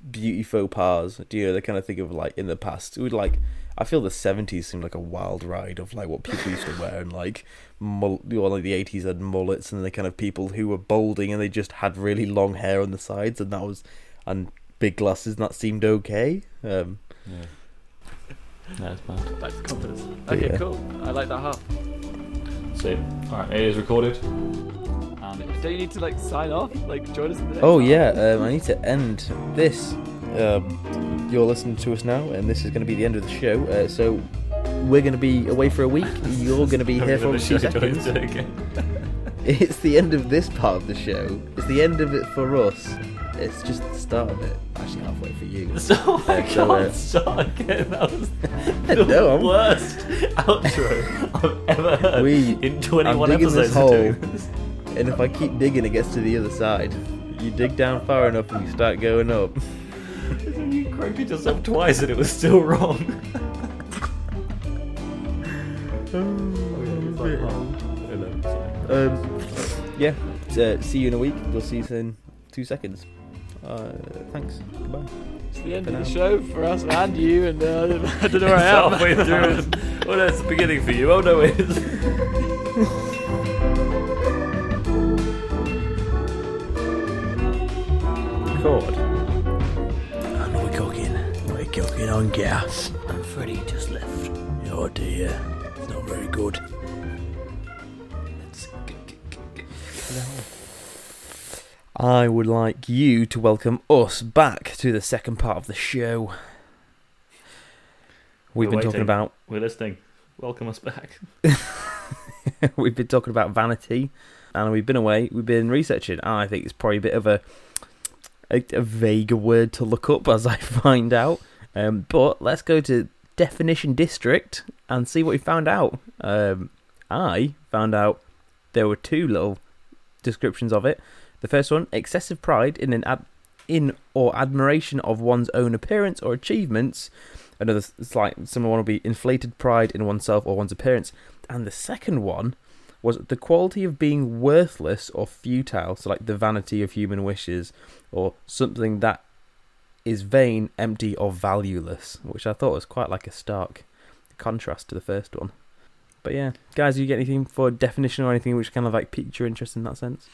beauty faux pas. Do you know the kind of thing of like in the past? It would like I feel the seventies seemed like a wild ride of like what people used to wear and like mul- or like the eighties had mullets and the kind of people who were balding and they just had really long hair on the sides and that was and big glasses and that seemed okay. Um, Yeah. No, bad. Back to confidence. Okay, yeah. cool. I like that half. So, all right, it is recorded. And Don't you need to like sign off? Like join us in the next oh half? yeah, um, I need to end this. Um, you're listening to us now, and this is going to be the end of the show. Uh, so we're going to be away for a week. You're going to be [LAUGHS] here for a few seconds. [LAUGHS] It's the end of this part of the show. It's the end of it for us. It's just the start of it. Actually, halfway for you. [LAUGHS] So I Uh, so, uh, can't start again. That was the No, I'm- worst outro I've ever heard We- in 21 I'm digging episodes this hole. And if I keep digging, it gets to the other side. You dig down far enough, and you start going up. You corrected yourself twice and it was still wrong. [LAUGHS] Um, yeah. Uh, see you in a week. We'll see you in two seconds. Uh, thanks. Goodbye. It's the end For of the show for us and you, and uh, [LAUGHS] I don't know where I am. Halfway through. it. Oh no, it's the beginning for you. Oh no, it is. [LAUGHS] Record. We're on gas. And Freddie just left. Oh dear. It's not very good. I would like you to welcome us back to the second part of the show. We've We're been talking about We're listening. Welcome us back. [LAUGHS] [LAUGHS] we've been talking about vanity, and we've been away. We've been researching. And I think it's probably a bit of a a, a vague word to look up as I [LAUGHS] find out. Um, but let's go to definition district and see what we found out. Um, I found out there were two little descriptions of it. The first one: excessive pride in an ad- in or admiration of one's own appearance or achievements. Another slight similar one would be inflated pride in oneself or one's appearance. And the second one was the quality of being worthless or futile. So, like the vanity of human wishes, or something that is vain, empty, or valueless, which I thought was quite like a stark contrast to the first one. But yeah, guys, do you get anything for definition or anything which kind of like piqued your interest in that sense?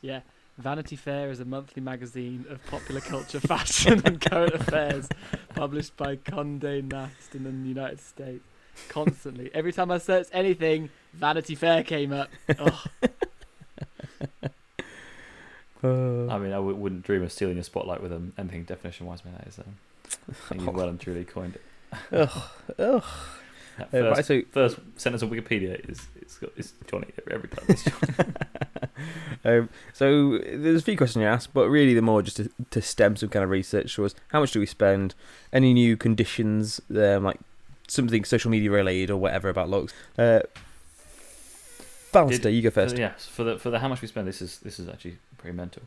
Yeah. Vanity Fair is a monthly magazine of popular culture, [LAUGHS] fashion, and current affairs, published by Condé Nast in the United States. Constantly, every time I searched anything, Vanity Fair came up. [LAUGHS] Oh, I mean, I w- wouldn't dream of stealing your spotlight with um, anything definition wise, man. That is, um, I think you've [LAUGHS] well and truly coined it. Ugh, ugh. That Uh, first, right, so first sentence on Wikipedia is it's got it's Johnny every time. It's Johnny. [LAUGHS] um, so there's a few questions you asked, but really the more just to, to stem some kind of research was how much do we spend? Any new conditions, um, like something social media related or whatever about looks? Uh, Ballister, Did- you go For first. the- yes, for the for the how much we spend, this is this is actually pretty mental.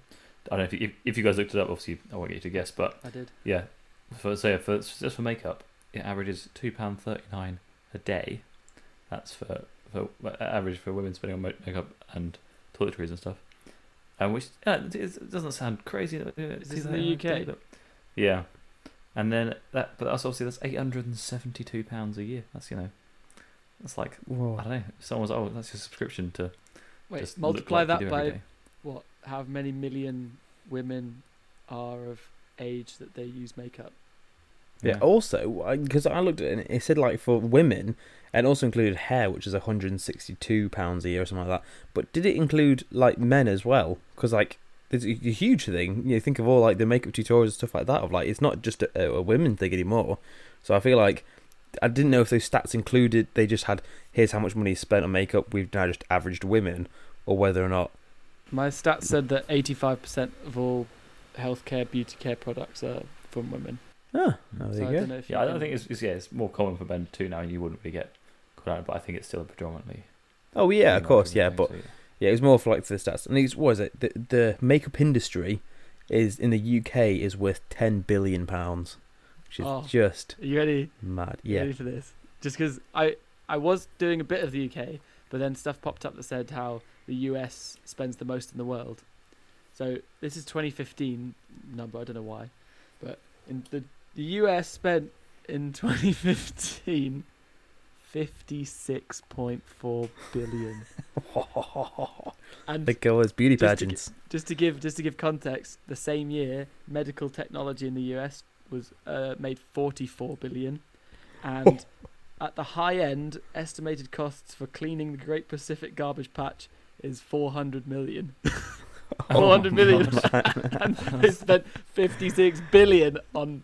I don't know if you, if, if you guys looked it up. Obviously, I won't get you to guess, but I did. yeah, for so for just for makeup, it averages two pound thirty nine a day. That's for for well, average for women spending on makeup and toiletries and stuff. And which yeah, it, it doesn't sound crazy. uh, Is this in the UK? day, but- Yeah, and then that, but that's obviously that's eight hundred and seventy two pounds a year. That's you know, that's like Whoa. I don't know. Someone's oh, that's your subscription to Wait, just multiply like that do by day. what? How many million women are of age that they use makeup? Yeah. Also, because I looked at it, and it said like for women, and also included hair, which is 162 pounds a year or something like that. But did it include like men as well? Because like it's a a huge thing. You know, think of all like the makeup tutorials and stuff like that. Of like it's not just a, a women thing anymore. So I feel like I didn't know if those stats included. They just had here's how much money is spent on makeup. We've now just averaged women, or whether or not. My stats said that 85% of all healthcare, beauty care products are from women. Ah, oh, there so I you don't go. know if Yeah, you I can- think it's, it's yeah, it's more common for men too now, and you wouldn't really get caught out. But I think it's still predominantly. Oh yeah, of course, yeah, but so, yeah. Yeah, it was more for like for the stats. And it's what is it? The the makeup industry is in the UK is worth ten billion pounds, which is Oh. just Are you ready? mad. Yeah. ready for this? Just because I I was doing a bit of the UK, But then stuff popped up that said how the US spends the most in the world. So this is 2015 number. I don't know why, but in the the US spent in [LAUGHS] 2015 56.4 billion. [LAUGHS] And They go as beauty Just to pageants. just to give just to give context, the same year medical technology in the US was uh, made 44 billion, and at the high end, estimated costs for cleaning the Great Pacific Garbage Patch is 400 million. [LAUGHS] 400 million, [LAUGHS] and [LAUGHS] they spent 56 billion on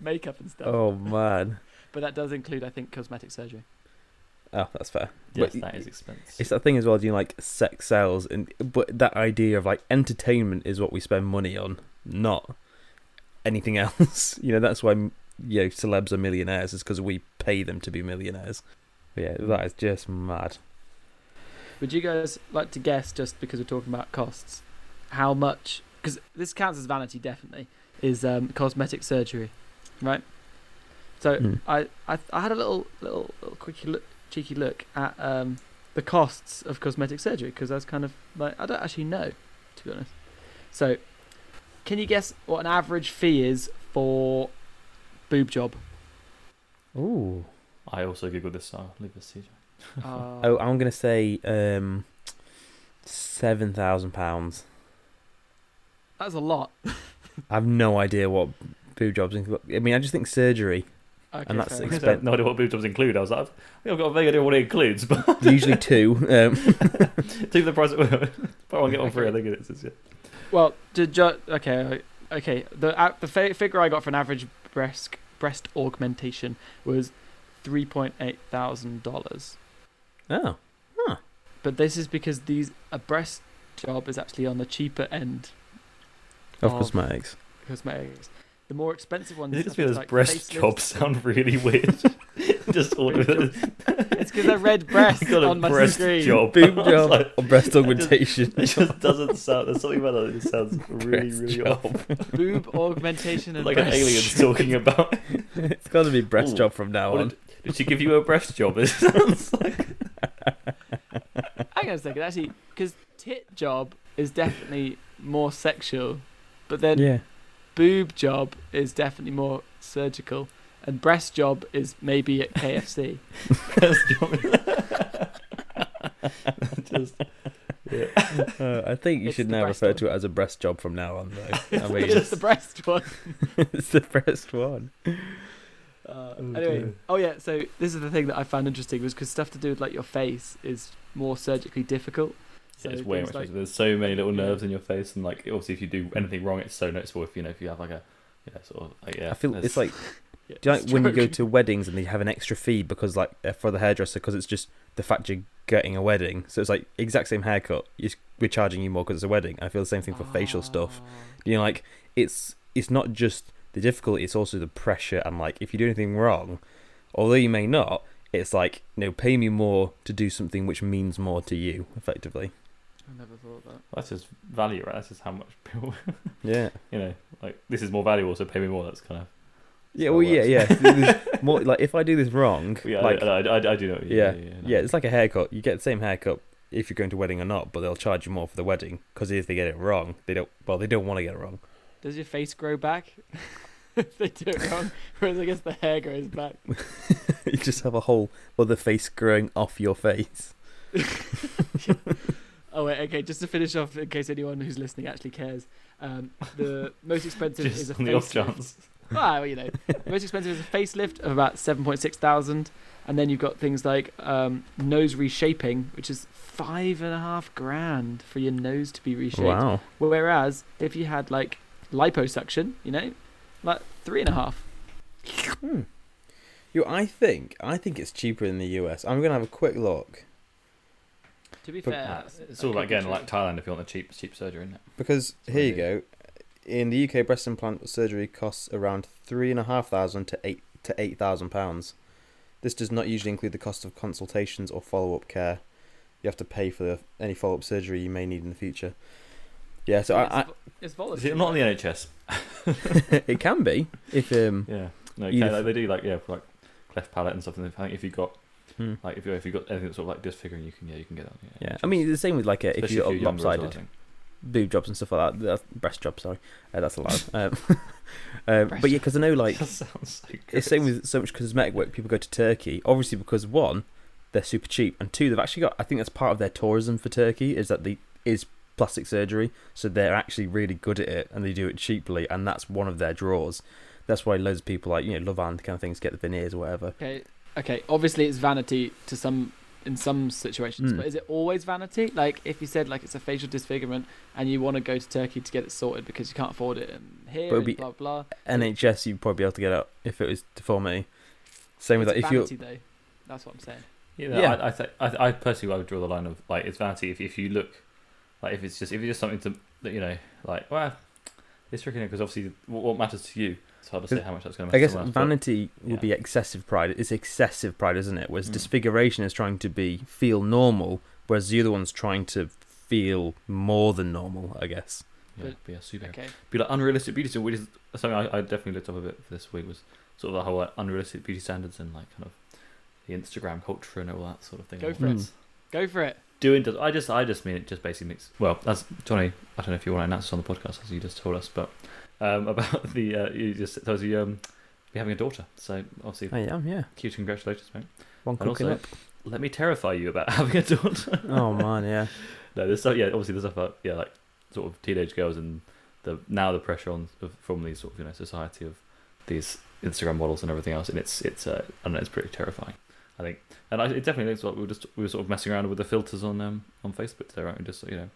makeup and stuff. Oh man. But that does include, I think, cosmetic surgery. Oh, that's fair. Yes, But that is expensive. It's that thing as well. Do you know, like sex sells, and but that idea of like entertainment is what we spend money on, not anything [LAUGHS] else. you know, that's why you know celebs are millionaires is because we pay them to be millionaires. But yeah, that is just mad. Would you guys like to guess, just because we're talking about costs, how much? Because this counts as vanity, definitely. Is um, cosmetic surgery, right? So Mm. I, I I had a little little, little quickie look, cheeky look at um, the costs of cosmetic surgery because I was kind of like I don't actually know, to be honest. So, can you guess what an average fee is for boob job? Ooh. I also googled this, so I'll leave this to you. Uh, [LAUGHS] Oh, I'm gonna say um, seven thousand pounds. that's a lot. [LAUGHS] I have no idea what boob jobs include. I mean, I just think surgery. Okay, And that's fair I enough. expen- [LAUGHS] no idea what boob jobs include. I was like, I've, I've got a vague idea what it includes, but Usually two. Um, for the price, but I'll get one free. I think it is. Yeah. Well, to ju- okay, okay. The uh, the fi- figure I got for an average breast breast augmentation was three point eight thousand dollars. oh, huh. But this is because these a breast job is actually on the cheaper end of Of- cosmetics. cosmetics. The more expensive ones. I think I it's because like breast jobs sound really weird. [LAUGHS] [LAUGHS] Just [LAUGHS] all of it. It's because I read breast I [LAUGHS] got a on my breast screen. job. Boob I was job like, or breast it just- augmentation. It just doesn't sound. There's something about it. It sounds really, Breast really job. off. Boob augmentation and Like an breast alien's talking about. it's got to be breast Ooh. job from now on. did, did she give you a breast job? It sounds like. Hang on a second, actually, because tit job is definitely more sexual, but then Yeah. boob job is definitely more surgical, and breast job is maybe at KFC. [LAUGHS] breast job. [LAUGHS] just. Yeah. Uh, I think you It's should now refer one. to it as a breast job from now on, though. I But mean, it's the breast one. [LAUGHS] it's the breast one. Uh, Oh, anyway, dear. oh yeah, so this is the thing that I found interesting was because stuff to do with like your face is more surgically difficult. So Yeah, it's way much like- There's so many little Yeah. nerves in your face, and like obviously if you do anything wrong, it's so noticeable. If you know if you have like a yeah sort of like, yeah. I feel there's- it's like Yeah, do you like when you go to weddings and they have an extra fee because like uh, for the hairdresser because it's just the fact you're getting a wedding. So it's like exact same haircut. You s- we're charging you more because it's a wedding. I feel the same thing for facial stuff. Ah. You know, like it's it's not just the difficulty; it's also the pressure and like if you do anything wrong, although you may not, it's like you know, pay me more to do something which means more to you, effectively. I never thought of that. that's just value, right? That's just how much [LAUGHS] people, Yeah. [LAUGHS] you know, like this is more valuable, so pay me more. That's kind of Yeah. Well, yeah, yeah. [LAUGHS] There's more like if I do this wrong, [LAUGHS] yeah. like I, I, I, I do know. what you- Yeah, yeah, no. Yeah, it's like a haircut. You get the same haircut if you're going to a wedding or not, but they'll charge you more for the wedding because if they get it wrong, they don't. Well, they don't want to get it wrong. Does your face grow back? [LAUGHS] if they do it wrong, whereas I guess the hair grows back. you just have a whole other face growing off your face. Oh wait, okay. Just to finish off, in case anyone who's listening actually cares, um, the most expensive is a just on the off facelift. Chance. Ah, well, you know, the most expensive is a facelift of about seven point six thousand, and then you've got things like um, nose reshaping, which is five and a half grand for your nose to be reshaped. Wow. Whereas if you had like liposuction, you know, like three and a half. Hmm. Yo, I think I think it's cheaper in the US. I'm gonna have a quick look To be But- fair, Uh, it's all could about be getting like Thailand if you want the cheap cheap surgery, isn't it? because So here you go. In the UK, breast implant surgery costs around three and a half thousand to eight to eight thousand pounds. This does not usually include the cost of consultations or follow up care. You have to pay for any follow up surgery you may need in the future. Yeah, so it's, I, vo- it's Is it not on the? NHS? [LAUGHS] It can be if um Yeah. No, Either okay, f- like, they do like yeah, for like cleft palate and stuff. And I think if you've got Hmm. Like if you if you got anything that's sort of like disfiguring, you can yeah you can get that. Yeah, Yeah, I mean the same with like a, if Especially you're younger as well, I think. Boob jobs and stuff like that. That's breast jobs, sorry, uh, that's allowed. [LAUGHS] um, [LAUGHS] um, but yeah, because I know like [LAUGHS] that sounds so it's same with so much cosmetic work. People go to Turkey, obviously because one, they're super cheap, and two, they've actually got. I think that's part of their tourism for Turkey is that the is plastic surgery, so they're actually really good at it, and they do it cheaply, and that's one of their draws. That's why loads of people like you know Love and kind of things get the veneers or whatever. Okay, okay. Obviously, it's vanity to some in some situations, Mm. but is it always vanity? Like if you said like it's a facial disfigurement and you want to go to Turkey to get it sorted because you can't afford it and here But and be- blah blah. NHS, you'd probably be able to get out if it was deformity. Same with it's that. If you vanity though. That's what I'm saying. Yeah, no, Yeah. I, I, th- I, I personally I would draw the line of like it's vanity if, if you look like if it's just if it's just something to that you know like well it's tricky because obviously what, what matters to you it's hard to say how much that's going to I guess to someone else, but- vanity would yeah. be excessive pride. It's excessive pride, isn't it? Whereas Mm. disfiguration is trying to be feel normal, whereas the other one's trying to feel more than normal. I guess. yeah, but- be a superhero Okay. be like unrealistic beauty which is something I, I definitely looked up a bit for this week was sort of the whole like, unrealistic beauty standards and like kind of the Instagram culture and all that sort of thing. Go for it. it's Go for it. Doing does I just I just mean it just basically makes well that's Johnny I don't know if you want to announce this on the podcast as you just told us but um, [LAUGHS] about the uh, you just told us you um be having a daughter so obviously I am. Yeah. cute congratulations mate One and also up. let me terrify you about [LAUGHS] having a daughter Oh man, yeah. [LAUGHS] no there's stuff yeah obviously there's stuff about yeah like sort of teenage girls and the now the pressure on of, from these sort of you know society of these Instagram models and everything else and it's it's uh, I don't know it's pretty terrifying I think and I, it definitely looks like we were just we were sort of messing around with the filters on um on Facebook today right and just you know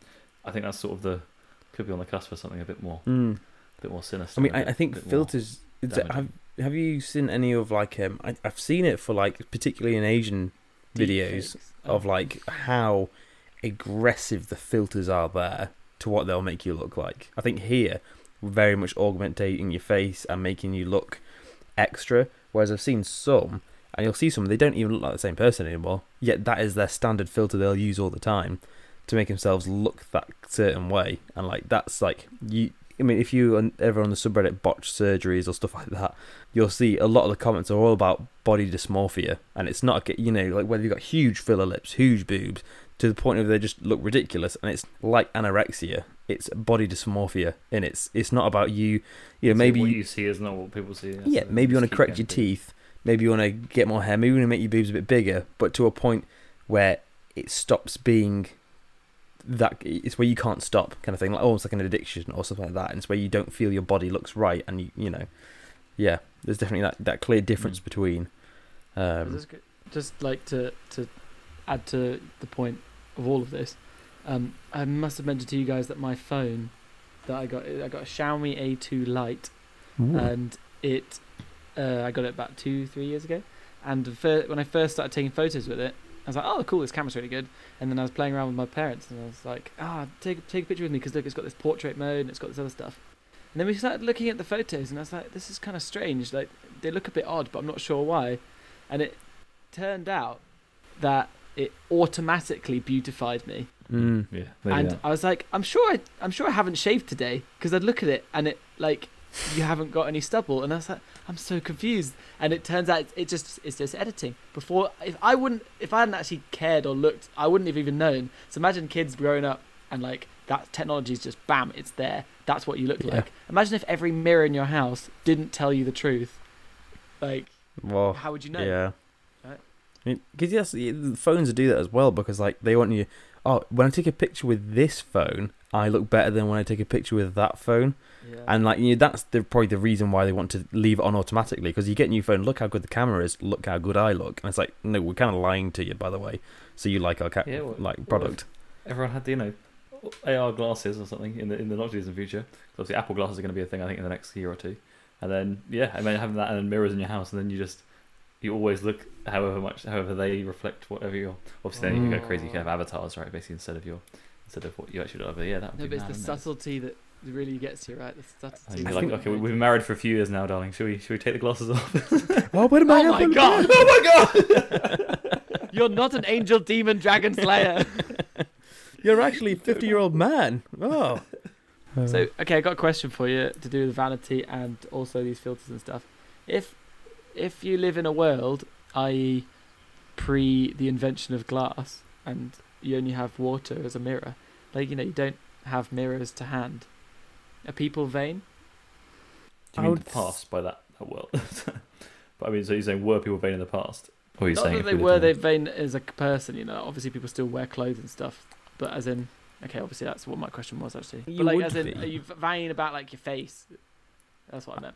I think that's sort of the could be on the cusp for something a bit more Mm. A bit more sinister I mean, a I, bit- I think filters. It's, have. Have you seen any of like um? I, I've seen it for like particularly in Asian videos Deepfakes. of Oh. like how aggressive the filters are there to what they'll make you look like. I think here very much augmentating your face and making you look extra. Whereas I've seen some, and you'll see some they don't even look like the same person anymore. Yet that is their standard filter they'll use all the time to make themselves look that certain way. And like that's like you. I mean, if you ever on the subreddit botched surgeries or stuff like that, you'll see a lot of the comments are all about body dysmorphia, and it's not a- you know like whether you've got huge filler lips, huge boobs, to the point where they just look ridiculous, and it's like anorexia. It's body dysmorphia, and it's it's not about you. You know, So maybe what you, see is not what people see yeah, maybe you want to correct your teeth, maybe you want to get more hair, maybe you want to make your boobs a bit bigger, but to a point where it stops being that it's where you can't stop kind of thing, like almost like an addiction or something like that. And it's where you don't feel your body looks right, and you you know, yeah, there's definitely that that clear difference Mm. between. Um, just, like to to add to the point of all of this. Um, I must have mentioned to you guys that my phone that I got I got a Xiaomi A2 Lite and it uh, I got it about two three years ago. And when I first started taking photos with it, I was like, "Oh, cool! This camera's really good." And then I was playing around with my parents, and I was like, "Ah, take take a picture with me because look, it's got this portrait mode and it's got this other stuff." And then we started looking at the photos, and I was like, "This is kind of strange. Like they look a bit odd, but I'm not sure why." And it turned out that it automatically beautified me mm, yeah and. I was like, I'm sure I, I'm sure I haven't shaved today because I'd look at it and it like you haven't got any stubble, and I was like, I'm so confused. And it turns out it just it's just editing. Before, if I wouldn't, if I hadn't actually cared or looked, I wouldn't have even known. So imagine kids growing up and like that technology is just bam, it's there. That's what you look Yeah. like. Imagine if every mirror in your house didn't tell you the truth. Like, well, how would you know? Yeah. Right. Because yes, the the phones do that as well because like they want you. Oh, when I take a picture with this phone, I look better than when I take a picture with that phone. Yeah. And like you know, that's the, probably the reason why they want to leave it on automatically because you get a new phone. Look how good the camera is. Look how good I look. And it's like no, we're kind of lying to you by the way. So you like our ca- Yeah, well- like well, product. everyone had the, you know AR glasses or something in the in the not too distant future. Obviously, Apple glasses are going to be a thing I think in the next year or two. And then yeah, I mean having that and then mirrors in your house, and then you just you always look however much however they reflect whatever you're. Obviously, then you go crazy. You can have mm. avatars, right? Basically, instead of your instead of what you actually look like. But yeah, that would no, be but it's the wouldn't it? subtlety that really gets you right. The subtlety. you're like, okay, we- we've been married for a few years now, darling. Should we should we take the glasses off? [LAUGHS] Oh, what am I? Oh my having? God. Oh my god! [LAUGHS] [LAUGHS] You're not an angel, demon, dragon slayer. You're actually a fifty-year-old man. Oh. So, okay, I got a question for you to do with vanity and also these filters and stuff. If if you live in a world, i.e., pre the invention of glass, and you only have water as a mirror. Like you know, you don't have mirrors to hand. Are people vain? Do I you mean would the past by that, that world? [LAUGHS] but I mean, so you're saying were people vain in the past? Or are you Not saying that they were they in- vain as a person. You know, obviously people still wear clothes and stuff. But as in, okay, obviously that's what my question was actually. You but like, would as in, be. are you vain about like your face? That's what I meant.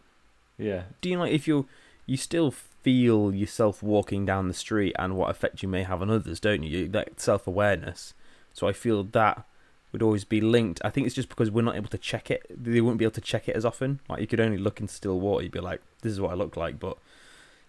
Yeah. Do you like if you you still feel yourself walking down the street and what effect you may have on others, don't you? That self awareness. So I feel that would always be linked. I think it's just because we're not able to check it. They wouldn't be able to check it as often. Like you could only look in still water. You'd be like, "This is what I look like," but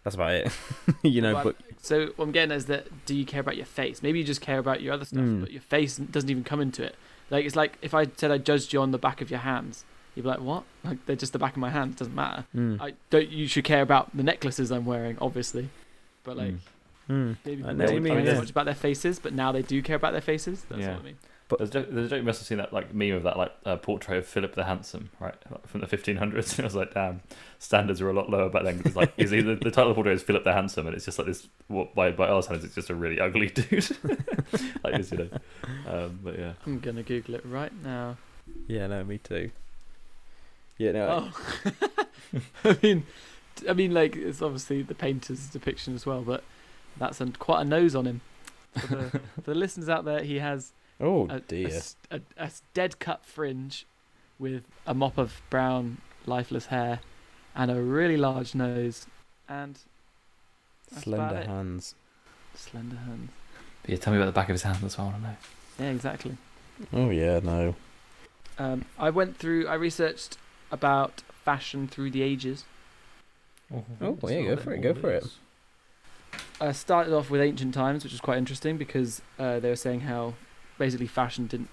that's about it. [LAUGHS] you know. Well, but So what I'm getting is that do you care about your face? Maybe you just care about your other stuff, Mm. but your face doesn't even come into it. Like it's like if I said I judged you on the back of your hands, you'd be like, "What? Like they're just the back of my hands. Doesn't matter." mm, I don't. You should care about the necklaces I'm wearing, obviously, but like mm. maybe I people know what don't you care mean, so yeah. much about their faces, but now they do care about their faces. That's Yeah. what I mean. There's a, joke- there's a joke you must have seen that like meme of that like uh, portrait of Philip the Handsome, right, like, from the 1500s. And I was like, damn, standards are a lot lower back then. 'cause It's like is the, the title of the portrait is Philip the Handsome, and it's just like this. What by by our standards, it's just a really ugly [LAUGHS] dude. like this, you know. Um, but yeah, I'm gonna Google it right now. Yeah, no, me too. Yeah, no. Oh, [LAUGHS] I mean, I mean, like it's obviously the painter's depiction as well, but that's a, quite a nose on him. For the, for the listeners out there, he has oh a, a dear. s- a- a s- dead cut fringe with a mop of brown, lifeless hair, and a really large nose, and Slender hands. slender hands. but yeah. Tell me about the back of his hand as well. I don't know. Yeah, exactly. Oh yeah, no. Um, I went through. I researched about fashion through the ages. Oh, well, yeah, go for it, go for it. I started off with ancient times, which is quite interesting because uh, they were saying how basically fashion didn't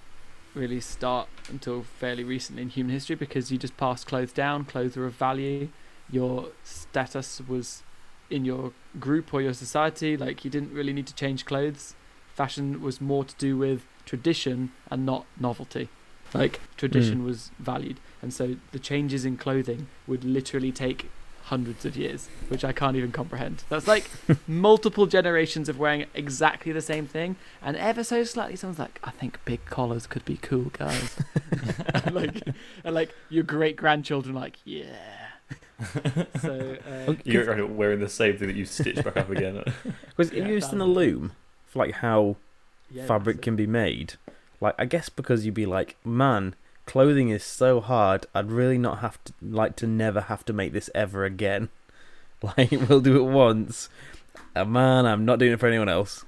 really start until fairly recently in human history because you just passed clothes down, clothes were of value, your status was in your group or your society, like you didn't really need to change clothes. Fashion was more to do with tradition and not novelty. Like tradition was valued, and so the changes in clothing would literally take hundreds of years, which I can't even comprehend. That's like [LAUGHS] multiple generations of wearing exactly the same thing, and ever so slightly, someone's like, "I think big collars could be cool, guys." [LAUGHS] and like, and like your great grandchildren, like, yeah. [LAUGHS] so uh, You're wearing the same thing that you stitched back up again. Because Yeah, if you're just in a loom for like how yeah, fabric can be made, like I guess because you'd be like, man, clothing is so hard. I'd really not have to like to never have to make this ever again. [LAUGHS] Like we'll do it once, and man, I'm not doing it for anyone else.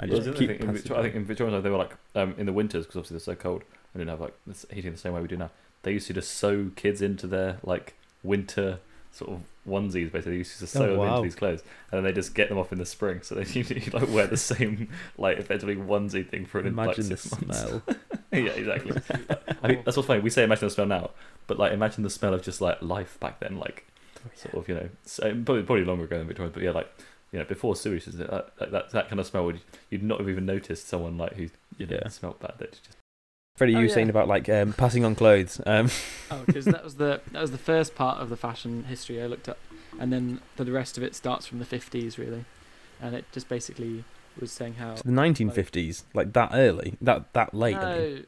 I just other keep. thing, in Victoria, I think in Victorian times they were like um, in the winters because obviously they're so cold and didn't have like heating the same way we do now. They used to just sew kids into their like winter sort of onesies. Basically, they used to sew Oh, them into these clothes, and then they just get them off in the spring. So they [LAUGHS] usually like wear the same like effectively onesie thing for an Imagine like, the six months. smell. [LAUGHS] yeah, exactly. I think [LAUGHS] that's what's funny. We say imagine the smell now, but like imagine the smell of just like life back then, like sort of you know, so, probably probably longer ago than Victoria, but yeah, like you know, before sewage, uh, that that kind of smell would you'd not have even noticed someone like who you know Yeah. smelled bad. That just Freddie, Oh, you were yeah. saying about like um, passing on clothes. Um, Oh, because that was the [LAUGHS] that was the first part of the fashion history I looked up, and then the rest of it starts from the fifties really, and it just basically was saying how to the 1950s, like that early, that that late. I mean. No.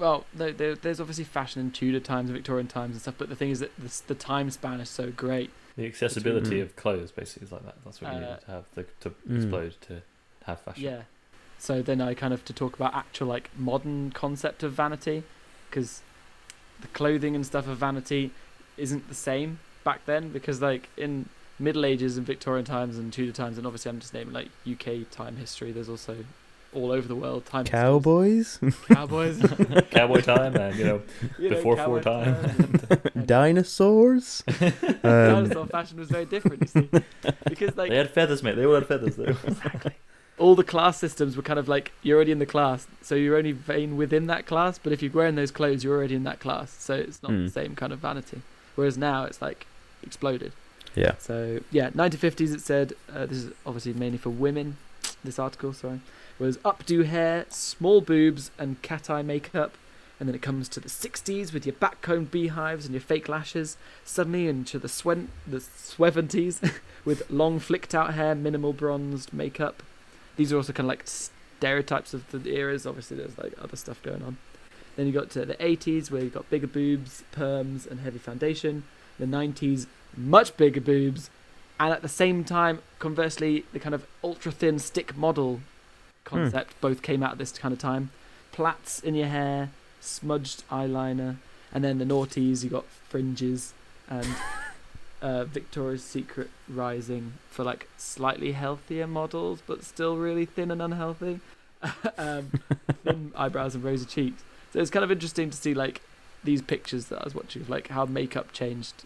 Well, no, there, there's obviously fashion in Tudor times, and Victorian times, and stuff. But the thing is that the, the time span is so great. the accessibility Mhm. of clothes basically is like that. That's what you Uh, needed to have to, to Mm. explode to have fashion. Yeah. So then I kind of to talk about actual like modern concept of vanity, because the clothing and stuff of vanity isn't the same back then. Because like in Middle Ages and Victorian times and Tudor times, and obviously I'm just naming like UK time history. There's also all over the world time. histories. Cowboys, Cowboys. [LAUGHS] [LAUGHS] Cowboy time and you know [LAUGHS] you Before cowboy four time. times and- and- dinosaurs. Um, dinosaur fashion was very different, you see, because like they had feathers, mate. They all had feathers though. All the class systems were kind of like you're already in the class, so you're only vain within that class. But if you're wearing those clothes, you're already in that class, so it's not Hmm. the same kind of vanity. Whereas now it's like exploded. yeah. So yeah, 1950s. It said uh, this is obviously mainly for women. This article, sorry, was updo hair, small boobs, and cat eye makeup. And then it comes to the 60s with your backcombed beehives and your fake lashes. Suddenly into the swen- the 70s [LAUGHS] with long flicked out hair, minimal bronzed makeup. These are also kind of like stereotypes of the eras. Obviously, there's like other stuff going on. Then you got to the 80s where you got bigger boobs, perms, and heavy foundation. The 90s, much bigger boobs, and at the same time, conversely, the kind of ultra thin stick model concept hmm. both came out at this kind of time. Plaits in your hair, smudged eyeliner, and then the noughties, you got fringes and uh, Victoria's Secret rising for like slightly healthier models, but still really thin and unhealthy. [LAUGHS] um, [LAUGHS] thin eyebrows and rosy cheeks. So it's kind of interesting to see like these pictures that I was watching of like how makeup changed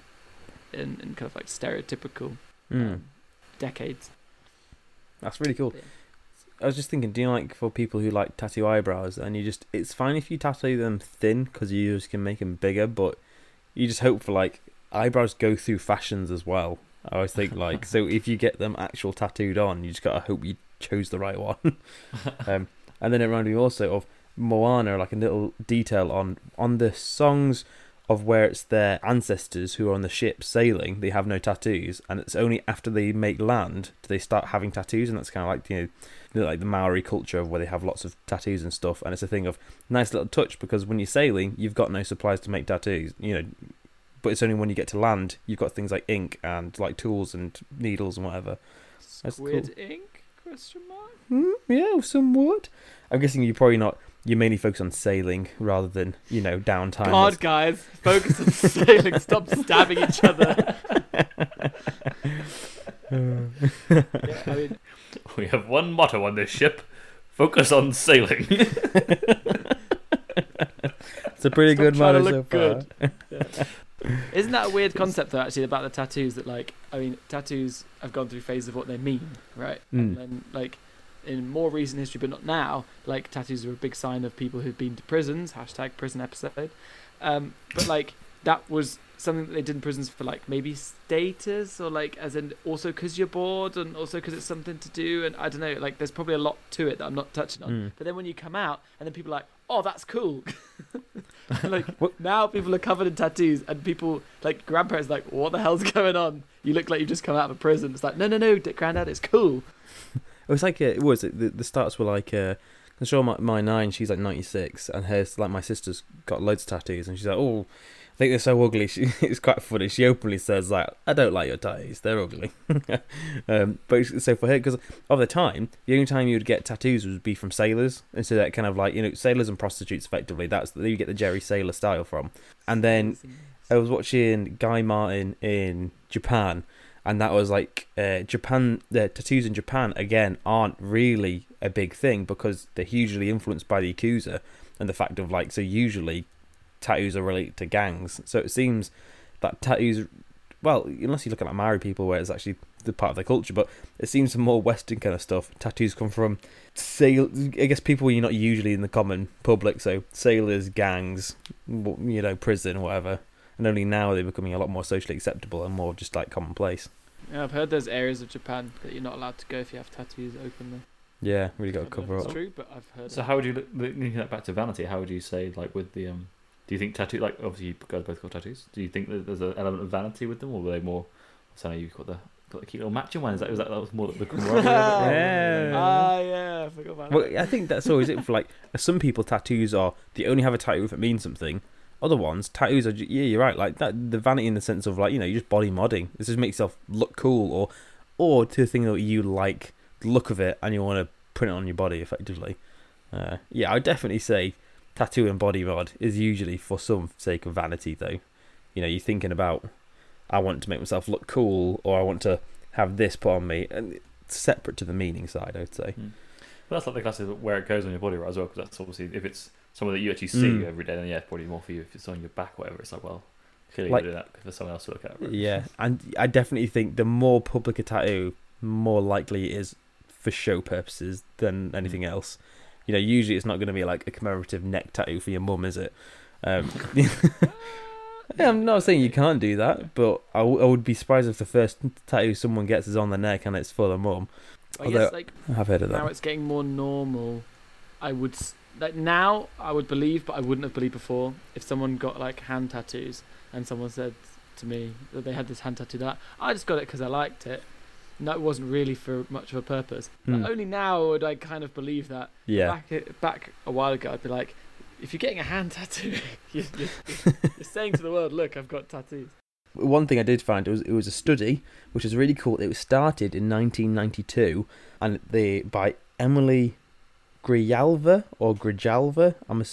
in, in kind of like stereotypical Mm. um, decades. That's really cool. Yeah. I was just thinking, do you like for people who like tattoo eyebrows, and you just it's fine if you tattoo them thin because you just can make them bigger, but you just hope for like eyebrows go through fashions as well. I always think like so if you get them actual tattooed on, you just gotta hope you chose the right one. [LAUGHS] um, and then it reminded me also of Moana, like a little detail on on the songs of where it's their ancestors who are on the ship sailing. They have no tattoos, and it's only after they make land do they start having tattoos, and that's kind of like you know like the Maori culture of where they have lots of tattoos and stuff, and it's a thing of nice little touch because when you're sailing, you've got no supplies to make tattoos, you know. But it's only when you get to land you've got things like ink and like tools and needles and whatever. That's Squid ink? Question mark. Mm, yeah, somewhat. I'm guessing you're probably not. You mainly focus on sailing rather than you know downtime. God, guys, focus on sailing. Stop stabbing each other. yeah, I mean, We have one motto on this ship: focus on sailing. [LAUGHS] It's a pretty Stop good motto so look far. Isn't that a weird concept though? Actually, about the tattoos. That like, I mean, tattoos have gone through phases of what they mean, right? And Mm. then like. In more recent history, but not now, like tattoos are a big sign of people who've been to prisons. Hashtag prison episode. Um, but like that was something that they did in prisons for like maybe status or like as in also because you're bored and also because it's something to do and I don't know like there's probably a lot to it that I'm not touching on. Mm. But then when you come out and then people are like, oh, that's cool. [LAUGHS] like now people are covered in tattoos and people like grandparents are like, what the hell's going on? You look like you've just come out of a prison. It's like, no, no, no, granddad, it's cool. It was like uh, it was it the, the starts were like uh, I'm sure my, my nine she's like 96 and hers like my sister's got loads of tattoos and she's like oh think they're so ugly [LAUGHS] she it's quite funny. She openly says like I don't like your tattoos they're ugly. [LAUGHS] Um, but so for her because of the time the only time you would get tattoos would be from sailors. And so that kind of like you know sailors and prostitutes effectively that's you get the Jerry Sailor style from. And then I was watching Guy Martin in Japan, and that was like uh, Japan. The tattoos in Japan again aren't really a big thing because they're hugely influenced by the Yakuza and the fact of like so usually tattoos are related to gangs. So it seems that tattoos, well, unless you look at like Maori people where it's actually the part of their culture, but it seems some more Western kind of stuff. Tattoos come from sail. I guess people you're not usually in the common public, so sailors, gangs, you know, prison, whatever and only now are they're becoming a lot more socially acceptable and more just like commonplace. Yeah, I've heard there's areas of Japan that you're not allowed to go if you have tattoos openly. Yeah, really I got to cover up. it's true, but I've heard. So it. how would you look, linking that back to vanity? How would you say like with the um? Do you think tattoo like obviously you guys both got tattoos? Do you think that there's an element of vanity with them, or were they more? So I know you've got the got the cute little matching one. Is that was that, that was more the camaraderie? of? [LAUGHS] Yeah. Ah, yeah, I forgot about Well, that. I think that's always it for like [LAUGHS] some people. Tattoos are they only have a tattoo if it means something. Other ones, tattoos are ju- yeah, you're right. Like that, the vanity in the sense of like you know you just body modding. This just makes yourself look cool, or or to the thing that you like the look of it and you want to print it on your body effectively. Uh, yeah, I would definitely say tattoo and body mod is usually for some sake of vanity though. You know, you're thinking about I want to make myself look cool, or I want to have this put on me, and it's separate to the meaning side. I would say. Well, that's like the classic where it goes on your body, right? As well, because that's obviously if it's someone that you actually see Mm. every day, then yeah, probably more for you. If it's on your back, or whatever, it's like well, clearly Like- you do that for someone else to look at. Right? Yeah, and I definitely think the more public a tattoo, more likely it is for show purposes than anything else. You know, usually it's not going to be like a commemorative neck tattoo for your mum, is it? Um, [LAUGHS] yeah, I'm not saying you can't do that, but I, w- I would be surprised if the first tattoo someone gets is on their neck and it's for their mum. I although- guess like I've heard of now that. it's getting more normal. I would like now I would believe, but I wouldn't have believed before if someone got like hand tattoos and someone said to me that they had this hand tattoo that I just got it because I liked it. That wasn't really for much of a purpose. But Hmm. only now would I kind of believe that. Yeah. Back back a while ago, I'd be like, if you're getting a hand tattoo, [LAUGHS] you're, you're, [LAUGHS] you're, saying to the world, look, I've got tattoos. One thing I did find was it was a study which was really cool. It was started in 1992 and they by Emily Grijalva or Grijalva. I'm a,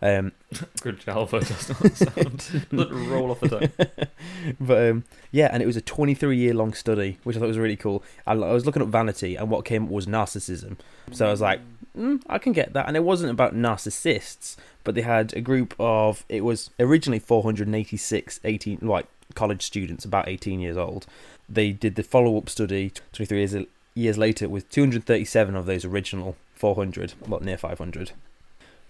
um, [LAUGHS] Good Jalva does not sound. [LAUGHS] roll off the tongue. [LAUGHS] but um, yeah, and it was a 23 year long study, which I thought was really cool. And I was looking up vanity, and what came up was narcissism. So I was like, mm, I can get that. And it wasn't about narcissists, but they had a group of, it was originally 486 18, like college students, about 18 years old. They did the follow up study 23 years, years later with 237 of those original 400, well, near 500.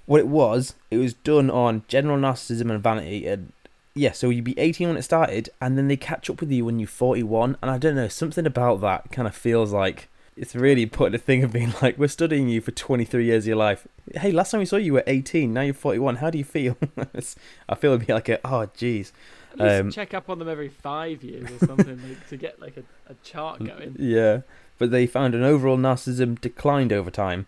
What it was, it was done on general narcissism and vanity. And yeah, so you'd be 18 when it started, and then they catch up with you when you're 41. And I don't know, something about that kind of feels like it's really putting a thing of being like, we're studying you for 23 years of your life. Hey, last time we saw you were 18, now you're 41. How do you feel? [LAUGHS] I feel it'd be like a, oh, jeez. At least Um, check up on them every five years or something like, to get like a, a chart [LAUGHS] going. Yeah, but they found an overall narcissism declined over time,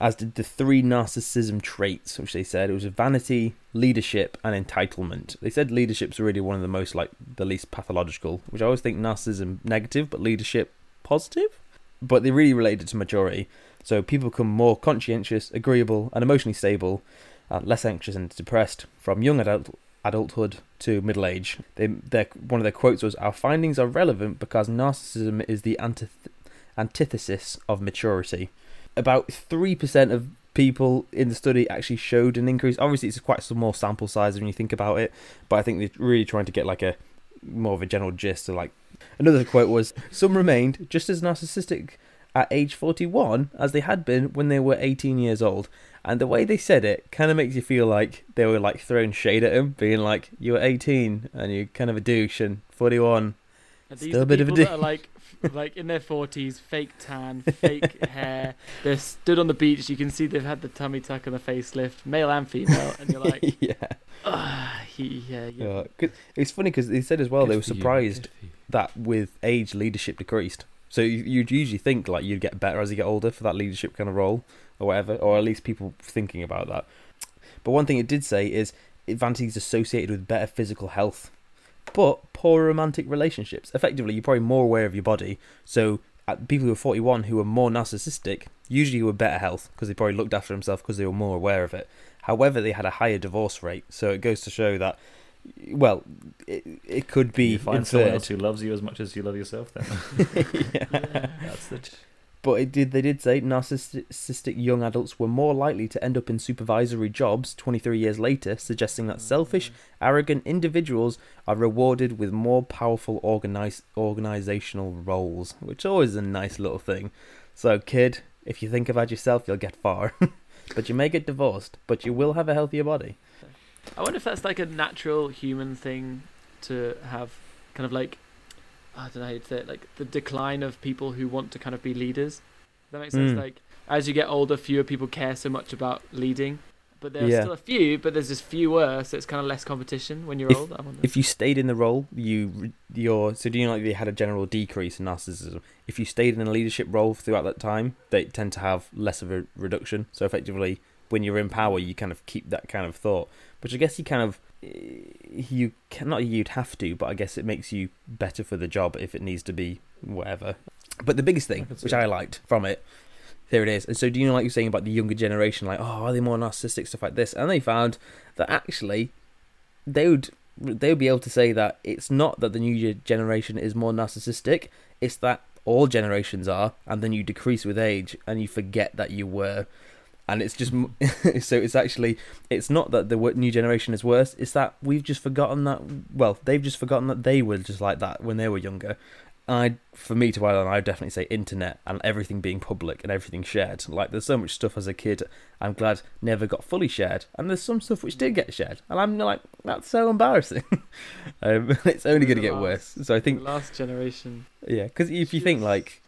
as did the three narcissism traits, which they said it was vanity, leadership, and entitlement. They said leadership's really one of the most like the least pathological, which I always think narcissism negative, but leadership positive. But they really related to maturity. So people become more conscientious, agreeable, and emotionally stable, uh, less anxious and depressed from young adult adulthood to middle age. They, their, one of their quotes was, "Our findings are relevant because narcissism is the antith- antithesis of maturity." About three percent of people in the study actually showed an increase. Obviously, it's quite a small sample size when you think about it, but I think they're really trying to get like a more of a general gist. So, like another quote was, "Some remained just as narcissistic." At age 41, as they had been when they were 18 years old, and the way they said it kind of makes you feel like they were like throwing shade at him, being like, "You were 18 and you're kind of a douche, and 41." Are these Still the a bit of a that are like, [LAUGHS] like in their forties, fake tan, fake [LAUGHS] hair. They're stood on the beach. You can see they've had the tummy tuck and the facelift, male and female, and you're like, [LAUGHS] yeah. ah, he, yeah, yeah. yeah. 'Cause It's funny because they said as well they were surprised you. that with age leadership decreased. So you, you'd usually think like you'd get better as you get older for that leadership kind of role or whatever, or at least people thinking about that. But one thing it did say is vanity is associated with better physical health, but poor romantic relationships. Effectively, you're probably more aware of your body. So uh, people who are 41 who are more narcissistic usually were better health because they probably looked after themselves because they were more aware of it. However, they had a higher divorce rate. So it goes to show that, well, it, it could be you find someone else who loves you as much as you love yourself. Then [LAUGHS] Yeah. [LAUGHS] that's the. But it did. They did say narcissistic young adults were more likely to end up in supervisory jobs 23 years later, suggesting that selfish, mm-hmm. arrogant individuals are rewarded with more powerful organize, organizational roles, which always is a nice little thing. So, kid, if you think about yourself, you'll get far. [LAUGHS] but you may get divorced, but you will have a healthier body. I wonder if that's like a natural human thing to have, kind of like, I don't know how you'd say it, like the decline of people who want to kind of be leaders. Does that make sense? Mm. Like as you get older, fewer people care so much about leading, but there are Yeah. still a few, but there's just fewer, so it's kind of less competition when you're If- wonder. If you stayed in the role, you your so do you know like they had a general decrease in narcissism? If you stayed in a leadership role throughout that time, they tend to have less of a reduction. So effectively, when you're in power, you kind of keep that kind of thought, which I guess you kind of you can not you'd have to, but I guess it makes you better for the job if it needs to be whatever. But the biggest thing, I which it. I liked from it, there it is. And so, do you know, like you're saying about the younger generation, like, oh, are they more narcissistic stuff like this? And they found that actually, they would they would be able to say that it's not that the new generation is more narcissistic. It's that all generations are, and then you decrease with age, and you forget that you were. And it's just [LAUGHS] so it's actually it's not that the new generation is worse. It's that we've just forgotten that. Well, they've just forgotten that they were just like that when they were younger. I, for me to on, I would definitely say internet and everything being public and everything shared. Like, there's so much stuff as a kid I'm glad never got fully shared, and there's some stuff which did get shared, and I'm like, that's so embarrassing. [LAUGHS] um, [LAUGHS] it's only going to get worse. So I the think, last generation. yeah, because if you think like,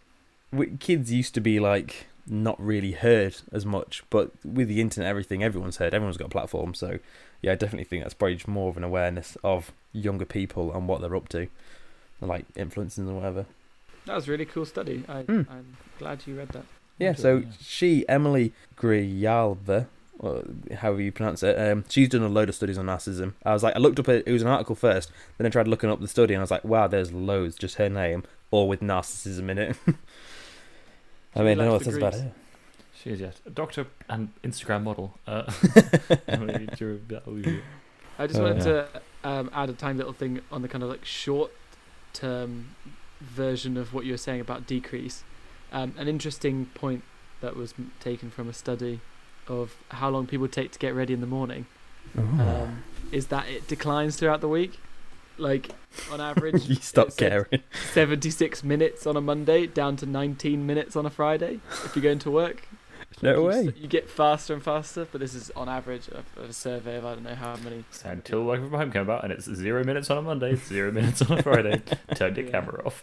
kids used to be like not really heard as much, but with the internet, everything, everyone's heard, everyone's got a platform. So yeah, I definitely think that's probably more of an awareness of younger people and what they're up to, like influencers and whatever. That was a really cool study. I, Hmm. I'm glad you read that. Yeah, so she, Emily Grijalva, or however you pronounce it, um, she's done a load of studies on narcissism. I was like, I looked up it, it was an article first, then I tried looking up the study, and I was like, wow, there's loads, just her name, all with narcissism in it. [LAUGHS] I mean, I know what likes that's about degrees. her. She is, yes. A doctor and Instagram model. Uh, [LAUGHS] [LAUGHS] Emily Girovaldi. I just Oh, wanted yeah. to um, add a tiny little thing on the kind of like short term version of what you were saying about decrease. Um, an interesting point that was m- taken from a study of how long people take to get ready in the morning Oh. um, is that it declines throughout the week. Like on [LAUGHS] average, you stop caring. 76 minutes on a Monday down to 19 minutes on a Friday if you're going to work. [LAUGHS] No you, way. s- You get faster and faster, but this is on average of, of a survey of I don't know how many. So until working from home came about, and it's zero minutes on a Monday, zero minutes on a Friday. [LAUGHS] Turned your Yeah. camera off.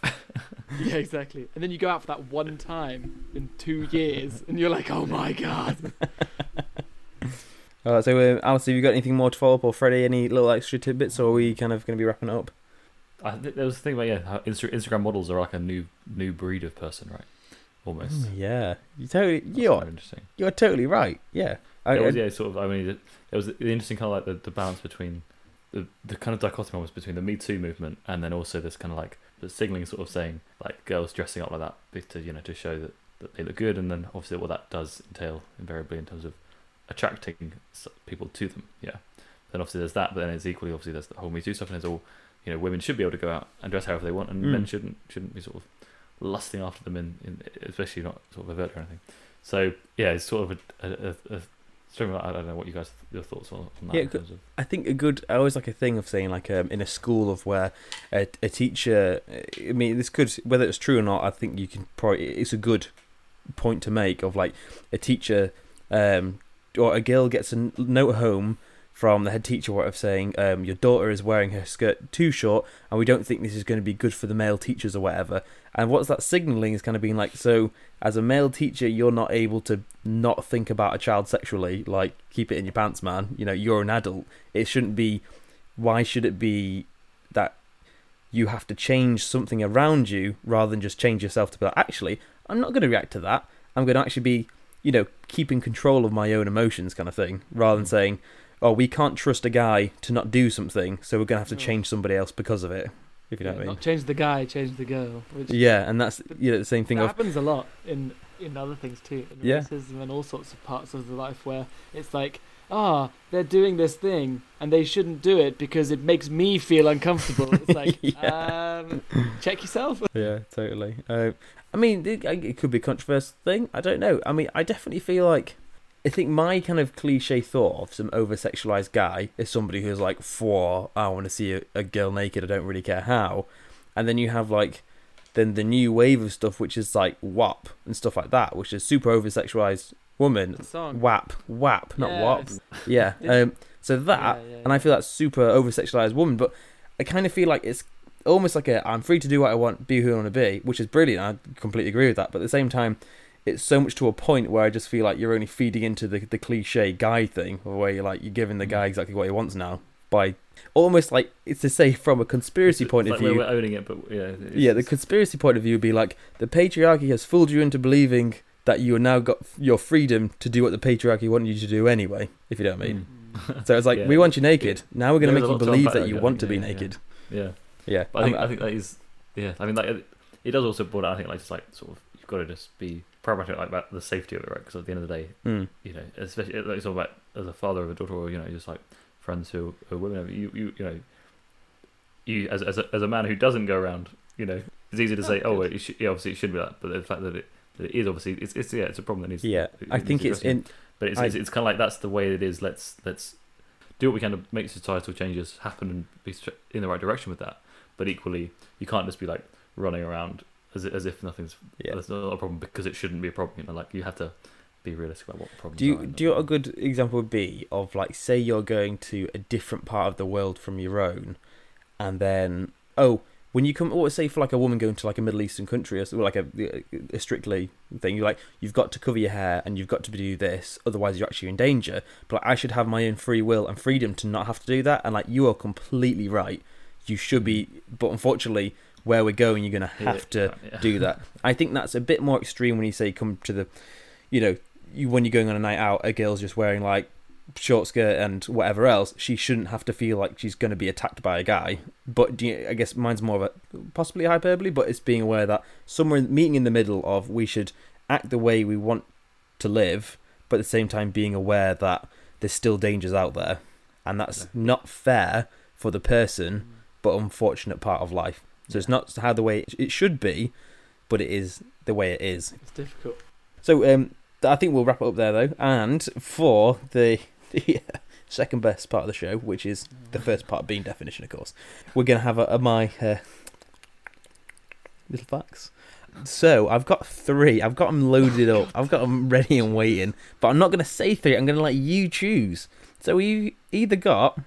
Yeah, exactly. And then you go out for that one time in two years, and you're like, oh my god. All right, so um, Alice, have you got anything more to follow up, or Freddie, any little extra tidbits, or are we kind of going to be wrapping up? I think there was a thing about yeah, how Insta- Instagram models are like a new new breed of person, right? Almost. Mm, yeah, you totally, That's you're interesting. you're totally right. Yeah, I, It was, yeah, sort of. I mean, it, it was the interesting kind of like the, the balance between the the kind of dichotomy almost between the Me Too movement and then also this kind of like the signaling sort of saying like girls dressing up like that to you know to show that, that they look good and then obviously what that does entail invariably in terms of attracting people to them. Yeah. Then obviously there's that, but then it's equally obviously there's the whole Me Too stuff and there's all you know women should be able to go out and dress however they want and Mm. men shouldn't shouldn't be sort of lusting after them in, in especially not sort of overt or anything. So yeah, it's sort of a, a, a, a I don't know what you guys your thoughts on, on that. Yeah, in terms of, I think a good. I always like a thing of saying like um, in a school of where a, a teacher. I mean, this could whether it's true or not. I think you can probably. It's a good point to make of like a teacher um, or a girl gets a note home from the head teacher whatever saying um, your daughter is wearing her skirt too short and we don't think this is going to be good for the male teachers or whatever. And what's that signaling is kind of being like so as a male teacher you're not able to not think about a child sexually like keep it in your pants man. You know you're an adult. It shouldn't be why should it be that you have to change something around you rather than just change yourself to be like actually i'm not going to react to that. I'm going to actually be you know keeping control of my own emotions kind of thing rather than saying oh we can't trust a guy to not do something so we're going to have to change somebody else because of it if you know Yeah, what i mean Not change the guy, change the girl. Which yeah and that's you know the same thing that of happens a lot in in other things too. In Yeah. racism and all sorts of parts of the life where it's like, ah, they're doing this thing and they shouldn't do it because it makes me feel uncomfortable. It's [LAUGHS] like, Yeah. um, check yourself. [LAUGHS] yeah, totally. Uh, I mean, it, it could be a controversial thing. I don't know. I mean, I definitely feel like I think my kind of cliche thought of some over sexualized guy is somebody who's like, "For I want to see a, a girl naked. I don't really care how." And then you have like then the new wave of stuff, which is like WAP and stuff like that, which is super over sexualized woman. WAP, WAP, not Yeah, WAP. it's- [LAUGHS] Yeah. Um, so that, Yeah, yeah, and I feel that's super over sexualized woman, but I kind of feel like it's almost like a I'm free to do what I want, be who I want to be, which is brilliant. I completely agree with that. But at the same time, it's so much to a point where I just feel like you're only feeding into the the cliche guy thing, where you're like you're giving the guy exactly what he wants now by almost like it's to say from a conspiracy It's point like of view. we're owning it, but yeah, Yeah, the conspiracy point of view would be like the patriarchy has fooled you into believing that you are now got your freedom to do what the patriarchy wanted you to do anyway. If you know what I mean. Mm. So it's like [LAUGHS] Yeah. we want you naked. Now we're going to make you a lot to believe unpack that you want to think, be yeah, yeah. naked. yeah. Yeah, But I think I'm- I think that is yeah. I mean, like it, it does also boil down. I think like just like sort of you've got to just be pragmatic like about the safety of it, right? Because at the end of the day, Mm. you know, especially like it's all about as a father of a daughter, or you know, just like friends who are women. You you you know, you as as a, as a man who doesn't go around, you know, it's easy to Oh, say, oh, good. well, it should, yeah, obviously it should be that, but the fact that it that it is obviously it's it's yeah, it's a problem that needs. Yeah, it I think it's in. But it's, I- it's, it's kind of like that's the way it is. Let's let's do what we can to make societal changes happen and be in the right direction with that. But equally, you can't just be like running around as as if nothing's Yeah. that's not a problem because it shouldn't be a problem. You know, like you have to be realistic about what problems Do you do you know a good example would be of like say you're going to a different part of the world from your own, and then oh when you come or say for like a woman going to like a Middle Eastern country or like a, a strictly thing you're like you've got to cover your hair and you've got to do this otherwise you're actually in danger. But like, I should have my own free will and freedom to not have to do that. And like you are completely right. You should be, but unfortunately, where we're going, you're going to have Yeah, to yeah. do that. [LAUGHS] I think that's a bit more extreme when you say come to the, you know, you when you're going on a night out, a girl's just wearing like short skirt and whatever else. She shouldn't have to feel like she's going to be attacked by a guy. But you, I guess mine's more of a possibly hyperbole, but it's being aware that somewhere meeting in the middle of we should act the way we want to live, but at the same time being aware that there's still dangers out there, and that's Yeah. not fair for the person, but unfortunate part of life. So it's not how the way it should be, but it is the way it is. It's difficult. So um, I think we'll wrap it up there though. And for the, [LAUGHS] the second best part of the show, which is the first part of being definition, of course, we're gonna have a, a my uh, little facts. So I've got three. I've got them loaded up. I've got them ready and waiting. But I'm not gonna say three. I'm gonna let you choose. So we either got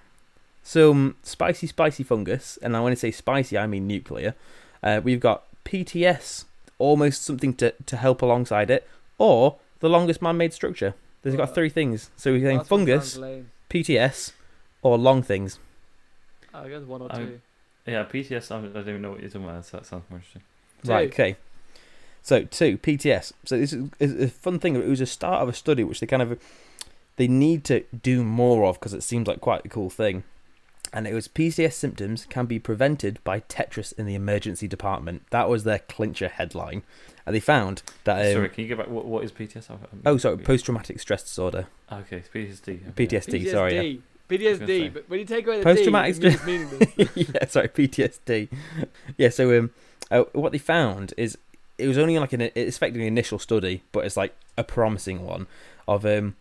some spicy, spicy fungus, and when I say spicy, I mean nuclear. Uh, we've got PTS, almost something to, to help alongside it, or the longest man-made structure. There's got three things. So we're saying Last one fungus, sounds lame. PTS, or long things. I guess one or I'm- two. Yeah, PTS. I don't even know what you're talking about. So that sounds more interesting. Right. Two. Okay. So two PTS. So this is, is a fun thing. It was a start of a study which they kind of they need to do more of because it seems like quite a cool thing. And it was PTS symptoms can be prevented by Tetris in the emergency department. That was their clincher headline, and they found that. Um, Sorry, can you go back? What, what is PTS? I- I- oh, sorry, post-traumatic stress disorder, Okay, PTSD. okay. PTSD. Sorry, yeah. PTSD. was gonna say. PTSD. But when you take away the Post-traumatic D, it [LAUGHS] yeah, sorry, PTSD. Yeah, so um, uh, what they found is it was only like an it's effectively an initial study, but it's like a promising one of um,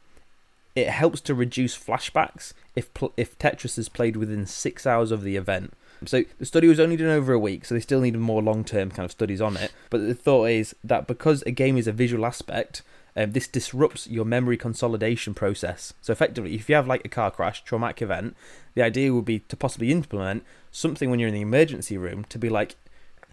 it helps to reduce flashbacks if pl- if Tetris is played within six hours of the event. So the study was only done over a week, so they still needed more long term kind of studies on it. But the thought is that because a game is a visual aspect, um, this disrupts your memory consolidation process. So effectively, if you have like a car crash, traumatic event, the idea would be to possibly implement something when you're in the emergency room to be like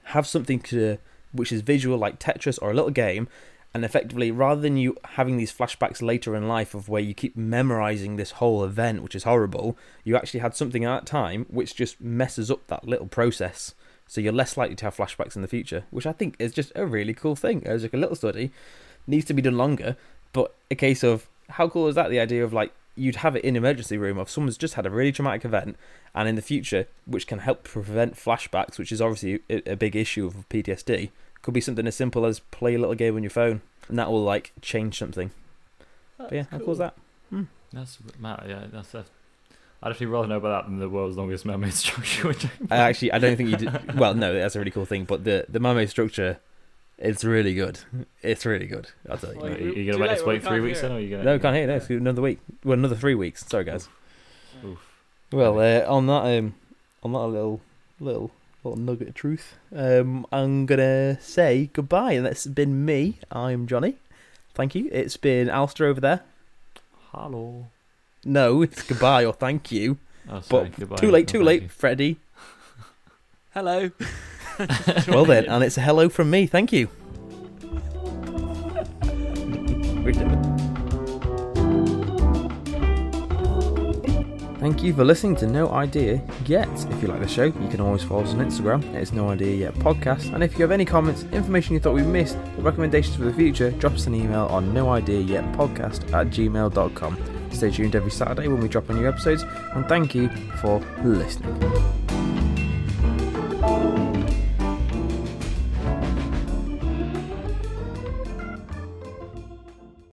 have something to which is visual like Tetris or a little game and effectively rather than you having these flashbacks later in life of where you keep memorizing this whole event which is horrible you actually had something at that time which just messes up that little process. So you're less likely to have flashbacks in the future which i think is just a really cool thing. As like a little study. Needs to be done longer but a case of how cool is that? The idea of like you'd have it in emergency room of someone's just had a really traumatic event and in the future which can help prevent flashbacks which is obviously a, a big issue of ptsd could be something as simple as play a little game on your phone and that will like change something but yeah how cool is that That's Matt. Yeah, that's. that's I'd actually rather know about that than the world's longest man-made [LAUGHS] structure. I actually I don't think you did [LAUGHS] well no that's a really cool thing but the the mermaid structure it's really good it's really good I'll tell you Well, are you too gonna wait late, us we wait three weeks hear then, or are you gonna? no can't hear it, no it's another week well another three weeks sorry guys Oof. Well, uh, on that um, on that little little little nugget of truth, um, I'm gonna say goodbye, and that's been me. I'm Johnny. Thank you. It's been Alistair over there. Hello. No, it's goodbye or thank you. Oh, sorry. But goodbye. too late, Oh, too thank late, you. Freddie. [LAUGHS] Hello. [LAUGHS] Well then, and it's a hello from me. Thank you. [LAUGHS] Thank you for listening to No Idea Yet. If you like the show, you can always follow us on Instagram. It's No Idea Yet Podcast. And if you have any comments, information you thought we missed, or recommendations for the future, drop us an email on No Idea Yet Podcast at gmail.com. Stay tuned every Saturday when we drop our new episodes, and thank you for listening.